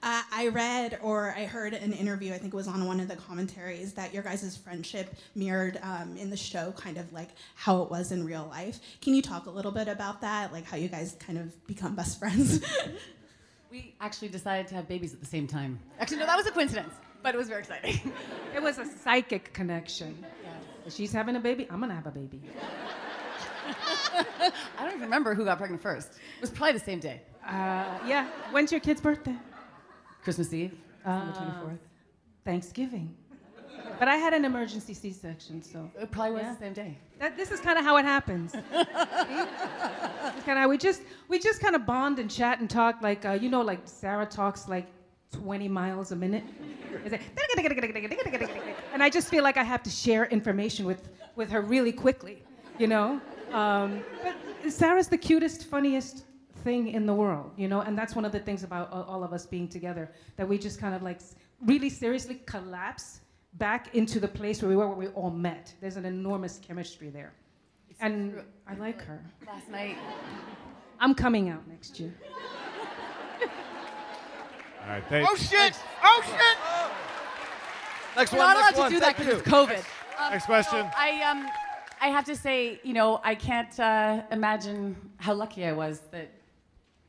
[SPEAKER 27] Uh, I read or I heard an interview, I think it was on one of the commentaries, that your guys' friendship mirrored um, in the show kind of like how it was in real life. Can you talk a little bit about that? Like how you guys kind of become best friends? (laughs)
[SPEAKER 10] We actually decided to have babies at the same time. Actually, no, that was a coincidence, but it was very exciting. (laughs)
[SPEAKER 7] It was a psychic connection. If she's having a baby, I'm gonna have a baby. (laughs)
[SPEAKER 10] I don't even remember who got pregnant first. It was probably the same day.
[SPEAKER 7] Uh, yeah. When's your kid's birthday?
[SPEAKER 10] Christmas Eve,
[SPEAKER 7] Uh,
[SPEAKER 10] December 24th.
[SPEAKER 7] Thanksgiving. But I had an emergency C-section, so
[SPEAKER 10] it probably was the same day.
[SPEAKER 7] That, this is kind of how it happens. (laughs) kind of we just we just kind of bond and chat and talk like uh, you know like Sarah talks like 20 miles a minute. Like, (laughs) and I just feel like I have to share information with with her really quickly, you know. Um, but Sarah's the cutest, funniest thing in the world, you know, and that's one of the things about all all of us being together that we just kind of like really seriously collapse back into the place where we were, where we all met. There's an enormous chemistry there, and I like her.
[SPEAKER 10] Last night.
[SPEAKER 7] I'm coming out next year.
[SPEAKER 4] All right, thanks.
[SPEAKER 6] Oh shit! Oh shit! Next
[SPEAKER 10] We're
[SPEAKER 6] one.
[SPEAKER 10] not allowed to
[SPEAKER 6] one.
[SPEAKER 10] do that because it's
[SPEAKER 6] you.
[SPEAKER 10] COVID. Um,
[SPEAKER 4] Next question.
[SPEAKER 10] so I um, I have to say, you know, I can't uh, imagine how lucky I was that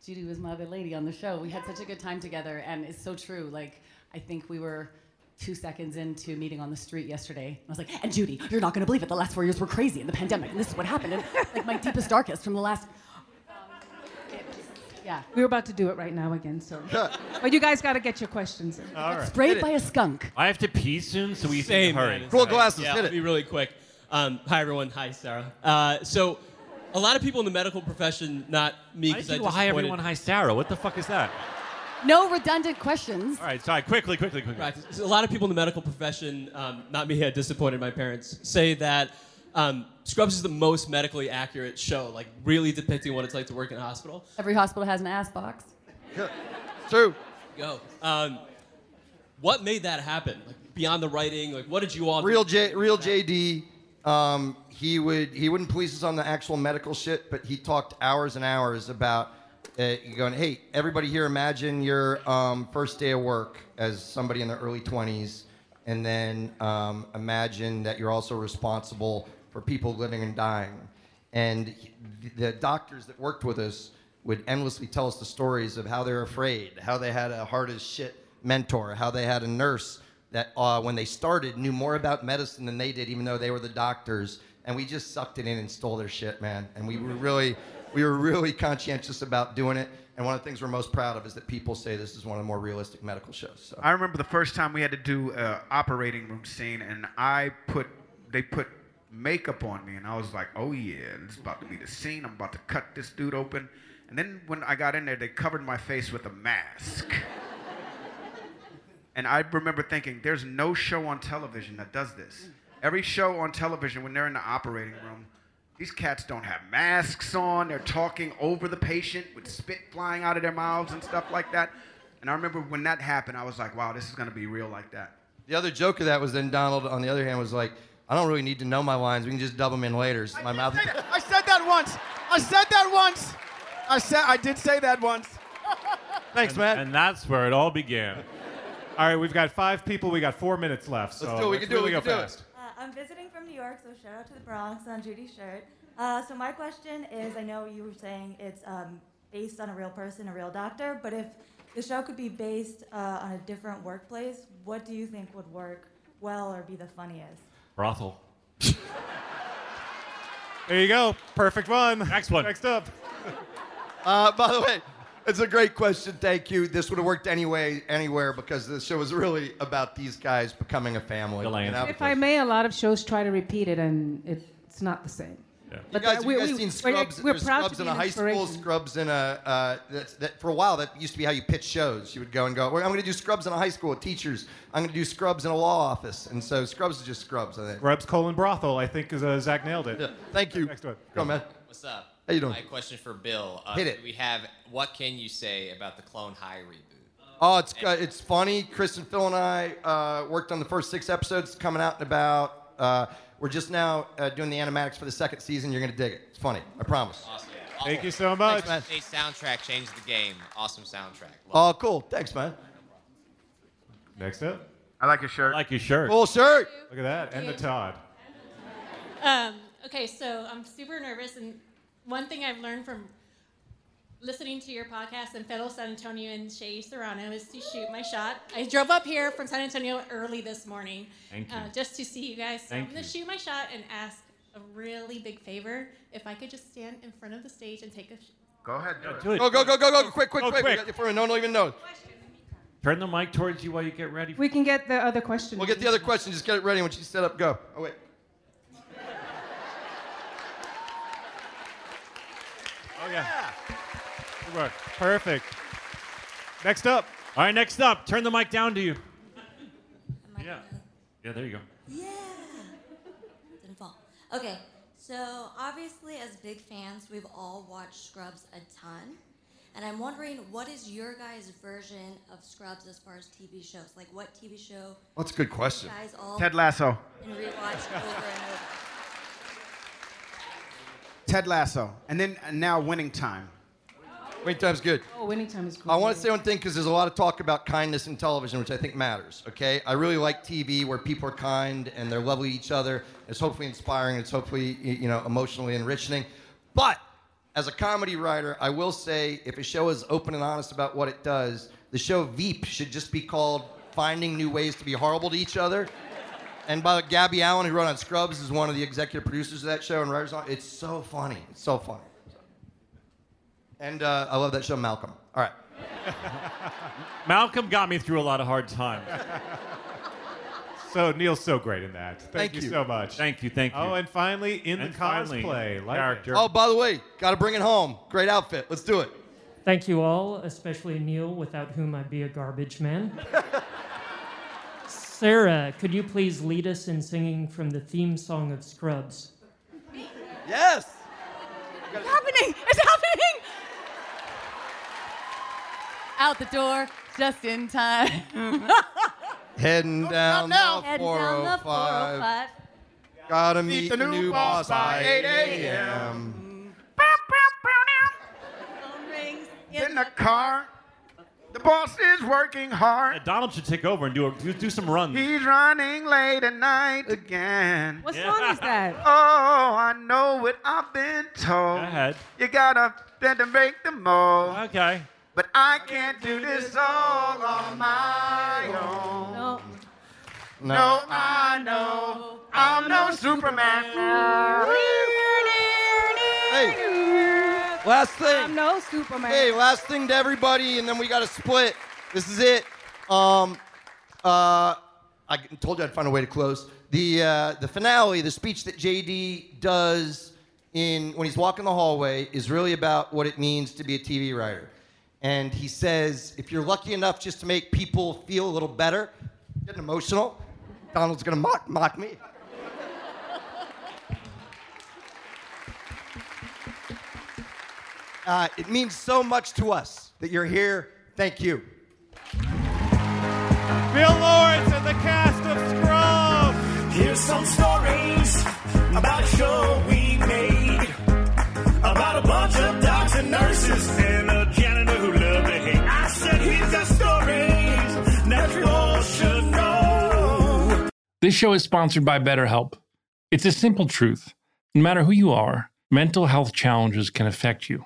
[SPEAKER 10] Judy was my other lady on the show. We had such a good time together, and it's so true. Like, I think we were two seconds into meeting on the street yesterday. I was like, and Judy, you're not going to believe it. The last four years were crazy in the pandemic, and this is what happened. And like my deepest, darkest from the last. Yeah.
[SPEAKER 7] We're about to do it right now again, so. but you guys got to get your questions in.
[SPEAKER 5] All right.
[SPEAKER 10] Sprayed by a skunk.
[SPEAKER 5] I have to pee soon, so we
[SPEAKER 23] Same,
[SPEAKER 5] need to hurry.
[SPEAKER 23] man. yeah, I'll be really quick. Um, hi, everyone. Hi, Sarah. Uh, so, a lot of people in the medical profession, not me,
[SPEAKER 5] Why
[SPEAKER 23] because
[SPEAKER 5] did
[SPEAKER 23] I
[SPEAKER 5] you
[SPEAKER 23] just
[SPEAKER 5] hi everyone, hi Sarah? What the fuck is that?
[SPEAKER 10] No redundant questions.
[SPEAKER 5] All right, sorry. Quickly, quickly, quickly.
[SPEAKER 23] Right. So a lot of people in the medical profession, um, not me, had disappointed my parents, say that um, Scrubs is the most medically accurate show, like really depicting what it's like to work in a hospital.
[SPEAKER 10] Every hospital has an ass box.
[SPEAKER 6] True.
[SPEAKER 23] Go. Um, what made that happen? Like beyond the writing, like what did you all?
[SPEAKER 6] Real J, real JD. Um, he would he wouldn't police us on the actual medical shit, but he talked hours and hours about uh, going. Hey, everybody here, imagine your um, first day of work as somebody in their early 20s, and then um, imagine that you're also responsible for people living and dying. And he- the doctors that worked with us would endlessly tell us the stories of how they're afraid, how they had a hard as shit mentor, how they had a nurse that uh, when they started knew more about medicine than they did, even though they were the doctors. And we just sucked it in and stole their shit, man. And we were really, we were really conscientious about doing it. And one of the things we're most proud of is that people say this is one of the more realistic medical shows. So.
[SPEAKER 8] I remember the first time we had to do an operating room scene, and I put they put makeup on me, and I was like, "Oh yeah, this is about to be the scene. I'm about to cut this dude open." And then when I got in there, they covered my face with a mask. And I remember thinking, "There's no show on television that does this. Every show on television, when they're in the operating room, these cats don't have masks on. They're talking over the patient with spit flying out of their mouths and stuff like that." And I remember when that happened, I was like, wow, this is going to be real like that.
[SPEAKER 6] The other joke of that was then Donald, on the other hand, was like, I don't really need to know my lines. We can just dub them in later. So my mouth. (laughs)
[SPEAKER 8] I said that once. I said that once. I said I did say that once. (laughs)
[SPEAKER 6] Thanks, man.
[SPEAKER 5] And that's where it all began.
[SPEAKER 4] All right, we've got five people. We got four minutes left. So
[SPEAKER 6] Let's do it. We can do it.
[SPEAKER 4] really
[SPEAKER 6] We
[SPEAKER 4] go
[SPEAKER 6] can do it.
[SPEAKER 4] fast.
[SPEAKER 28] Uh, I'm visiting from New York, so shout out to the Bronx on Judy's shirt. Uh, so my question is, I know you were saying it's um, based on a real person, a real doctor, but if the show could be based uh, on a different workplace, what do you think would work well or be the funniest?
[SPEAKER 5] Brothel.
[SPEAKER 4] There you go. Perfect one.
[SPEAKER 5] Next one.
[SPEAKER 4] Next up.
[SPEAKER 6] Uh, by the way, it's a great question. Thank you. This would have worked anyway, anywhere, because the show is really about these guys becoming a family. you know?
[SPEAKER 7] If I may, a lot of shows try to repeat it, and it's not the same.
[SPEAKER 6] You
[SPEAKER 7] But
[SPEAKER 6] guys,
[SPEAKER 7] that-
[SPEAKER 6] have
[SPEAKER 7] we-
[SPEAKER 6] you guys
[SPEAKER 7] we-
[SPEAKER 6] seen
[SPEAKER 7] we're-
[SPEAKER 6] Scrubs?
[SPEAKER 7] we're
[SPEAKER 6] There's
[SPEAKER 7] proud to
[SPEAKER 6] Scrubs
[SPEAKER 7] be
[SPEAKER 6] in a high school. Scrubs in a. Uh, that's, that, for a while, that used to be how you pitch shows. You would go and go, well, I'm going to do Scrubs in a high school with teachers. I'm going to do Scrubs in a law office. And so Scrubs is just Scrubs, I think.
[SPEAKER 4] Grubs colon brothel. I think is, uh, Zach nailed it.
[SPEAKER 6] Thank you.
[SPEAKER 4] Next one.
[SPEAKER 6] Go on, man.
[SPEAKER 25] What's up?
[SPEAKER 6] How you doing?
[SPEAKER 25] My question for Bill. Uh,
[SPEAKER 6] Hit it.
[SPEAKER 25] We have. What can you say about the Clone High reboot?
[SPEAKER 6] Oh, it's uh, it's funny. Chris and Phil and I uh, worked on the first six episodes. Coming out in about. Uh, we're just now uh, doing the animatics for the second season. You're gonna dig it. It's funny. I promise.
[SPEAKER 25] Awesome.
[SPEAKER 4] Thank you so much.
[SPEAKER 6] Thanks, man.
[SPEAKER 25] A soundtrack changed the game. Awesome soundtrack.
[SPEAKER 6] Oh, cool. Thanks, man.
[SPEAKER 4] Next up.
[SPEAKER 8] I like your shirt.
[SPEAKER 5] I like your shirt.
[SPEAKER 6] Cool shirt.
[SPEAKER 4] Look at that. And the Todd.
[SPEAKER 29] Um, okay, so I'm super nervous, and one thing I've learned from listening to your podcast and fellow San Antonio and Shea Serrano is to shoot my shot. I drove up here from San Antonio early this morning,
[SPEAKER 5] Thank you.
[SPEAKER 29] Uh, just to see you guys. So
[SPEAKER 5] Thank
[SPEAKER 29] I'm gonna shoot my shot and ask a really big favor. If I could just stand in front of the stage and take a. Sh-
[SPEAKER 8] Go ahead. Do
[SPEAKER 5] do it.
[SPEAKER 6] Go, go, go, go, go. Quick, quick,
[SPEAKER 5] Go
[SPEAKER 6] quick.
[SPEAKER 5] quick.
[SPEAKER 6] We got no one even knows.
[SPEAKER 5] Turn the mic towards you while you get ready.
[SPEAKER 7] We can get the other question.
[SPEAKER 6] We'll get the other question. Just get it ready when she's set up. Go. Oh, wait.
[SPEAKER 4] Yeah. Good work. Perfect. Next up.
[SPEAKER 5] All right, next up. Turn the mic down to you. Yeah. Yeah, there you go.
[SPEAKER 28] Yeah. Didn't fall. Okay, so obviously, as big fans, we've all watched Scrubs a ton. And I'm wondering, what is your guys' version of Scrubs as far as TV shows? Like, what TV show
[SPEAKER 6] That's a good question.
[SPEAKER 28] guys all
[SPEAKER 8] Ted Lasso.
[SPEAKER 28] and rewatch over and over?
[SPEAKER 8] Ted Lasso. And then uh, now winning time.
[SPEAKER 6] Winning time's good.
[SPEAKER 7] Oh, winning time is cool.
[SPEAKER 6] I want to say one thing because there's a lot of talk about kindness in television, which I think matters. Okay, I really like TV where people are kind and they're lovely to each other. It's hopefully inspiring. It's hopefully you know emotionally enriching. But as a comedy writer, I will say if a show is open and honest about what it does, the show Veep should just be called "Finding New Ways to Be Horrible to Each Other." And by the Gabby Allan, who wrote on Scrubs, is one of the executive producers of that show and writers on. it. It's so funny. It's so funny. And uh, I love that show, Malcolm. All right. (laughs)
[SPEAKER 5] Malcolm got me through a lot of hard times. (laughs)
[SPEAKER 4] So Neil's so great in that. Thank,
[SPEAKER 6] Thank
[SPEAKER 4] you.
[SPEAKER 6] you.
[SPEAKER 4] so much.
[SPEAKER 5] Thank you, thank you.
[SPEAKER 4] Oh, and finally in
[SPEAKER 5] And
[SPEAKER 4] the
[SPEAKER 5] finally,
[SPEAKER 4] cosplay like
[SPEAKER 5] character.
[SPEAKER 6] Oh, by the way, got to bring it home. Great outfit. Let's do it.
[SPEAKER 30] Thank you all, especially Neil, without whom I'd be a garbage man. (laughs) Sarah, could you please lead us in singing from the theme song of Scrubs?
[SPEAKER 6] Yes.
[SPEAKER 10] It's happening! It's happening! Out the door, just in time. (laughs)
[SPEAKER 6] Heading down the
[SPEAKER 10] Heading down the
[SPEAKER 6] 405. Gotta meet the new boss by 8 a.m.
[SPEAKER 8] In the car. The boss is working hard.
[SPEAKER 5] Uh, Donald should take over and do, a, do, do some runs.
[SPEAKER 8] He's running late at night again.
[SPEAKER 7] What song is that? (laughs)
[SPEAKER 8] Oh, I know what I've been told.
[SPEAKER 5] Go ahead.
[SPEAKER 8] You gotta bend to break the mold.
[SPEAKER 5] Okay.
[SPEAKER 8] But I can't do this all on my own.
[SPEAKER 7] No.
[SPEAKER 8] No, I know I'm no Superman.
[SPEAKER 6] Hey, last thing.
[SPEAKER 7] I'm no Superman.
[SPEAKER 6] Hey, last thing to everybody, and then we got to split. This is it. Um, uh, I told you I'd find a way to close. The uh, the finale, the speech that JD does in when he's walking the hallway, is really about what it means to be a TV writer. And he says, if you're lucky enough just to make people feel a little better, getting emotional, Donald's gonna mock mock me. Uh, it means so much to us that you're here. Thank you.
[SPEAKER 4] Bill Lawrence and the cast of Scrubs.
[SPEAKER 31] Here's some stories about a show we made. About a bunch of docs and nurses and a janitor who loved to hate. I said, here's the stories that you all should know.
[SPEAKER 12] This show is sponsored by BetterHelp. It's a simple truth. No matter who you are, mental health challenges can affect you,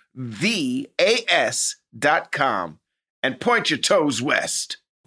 [SPEAKER 13] V A S dot com and point your toes west.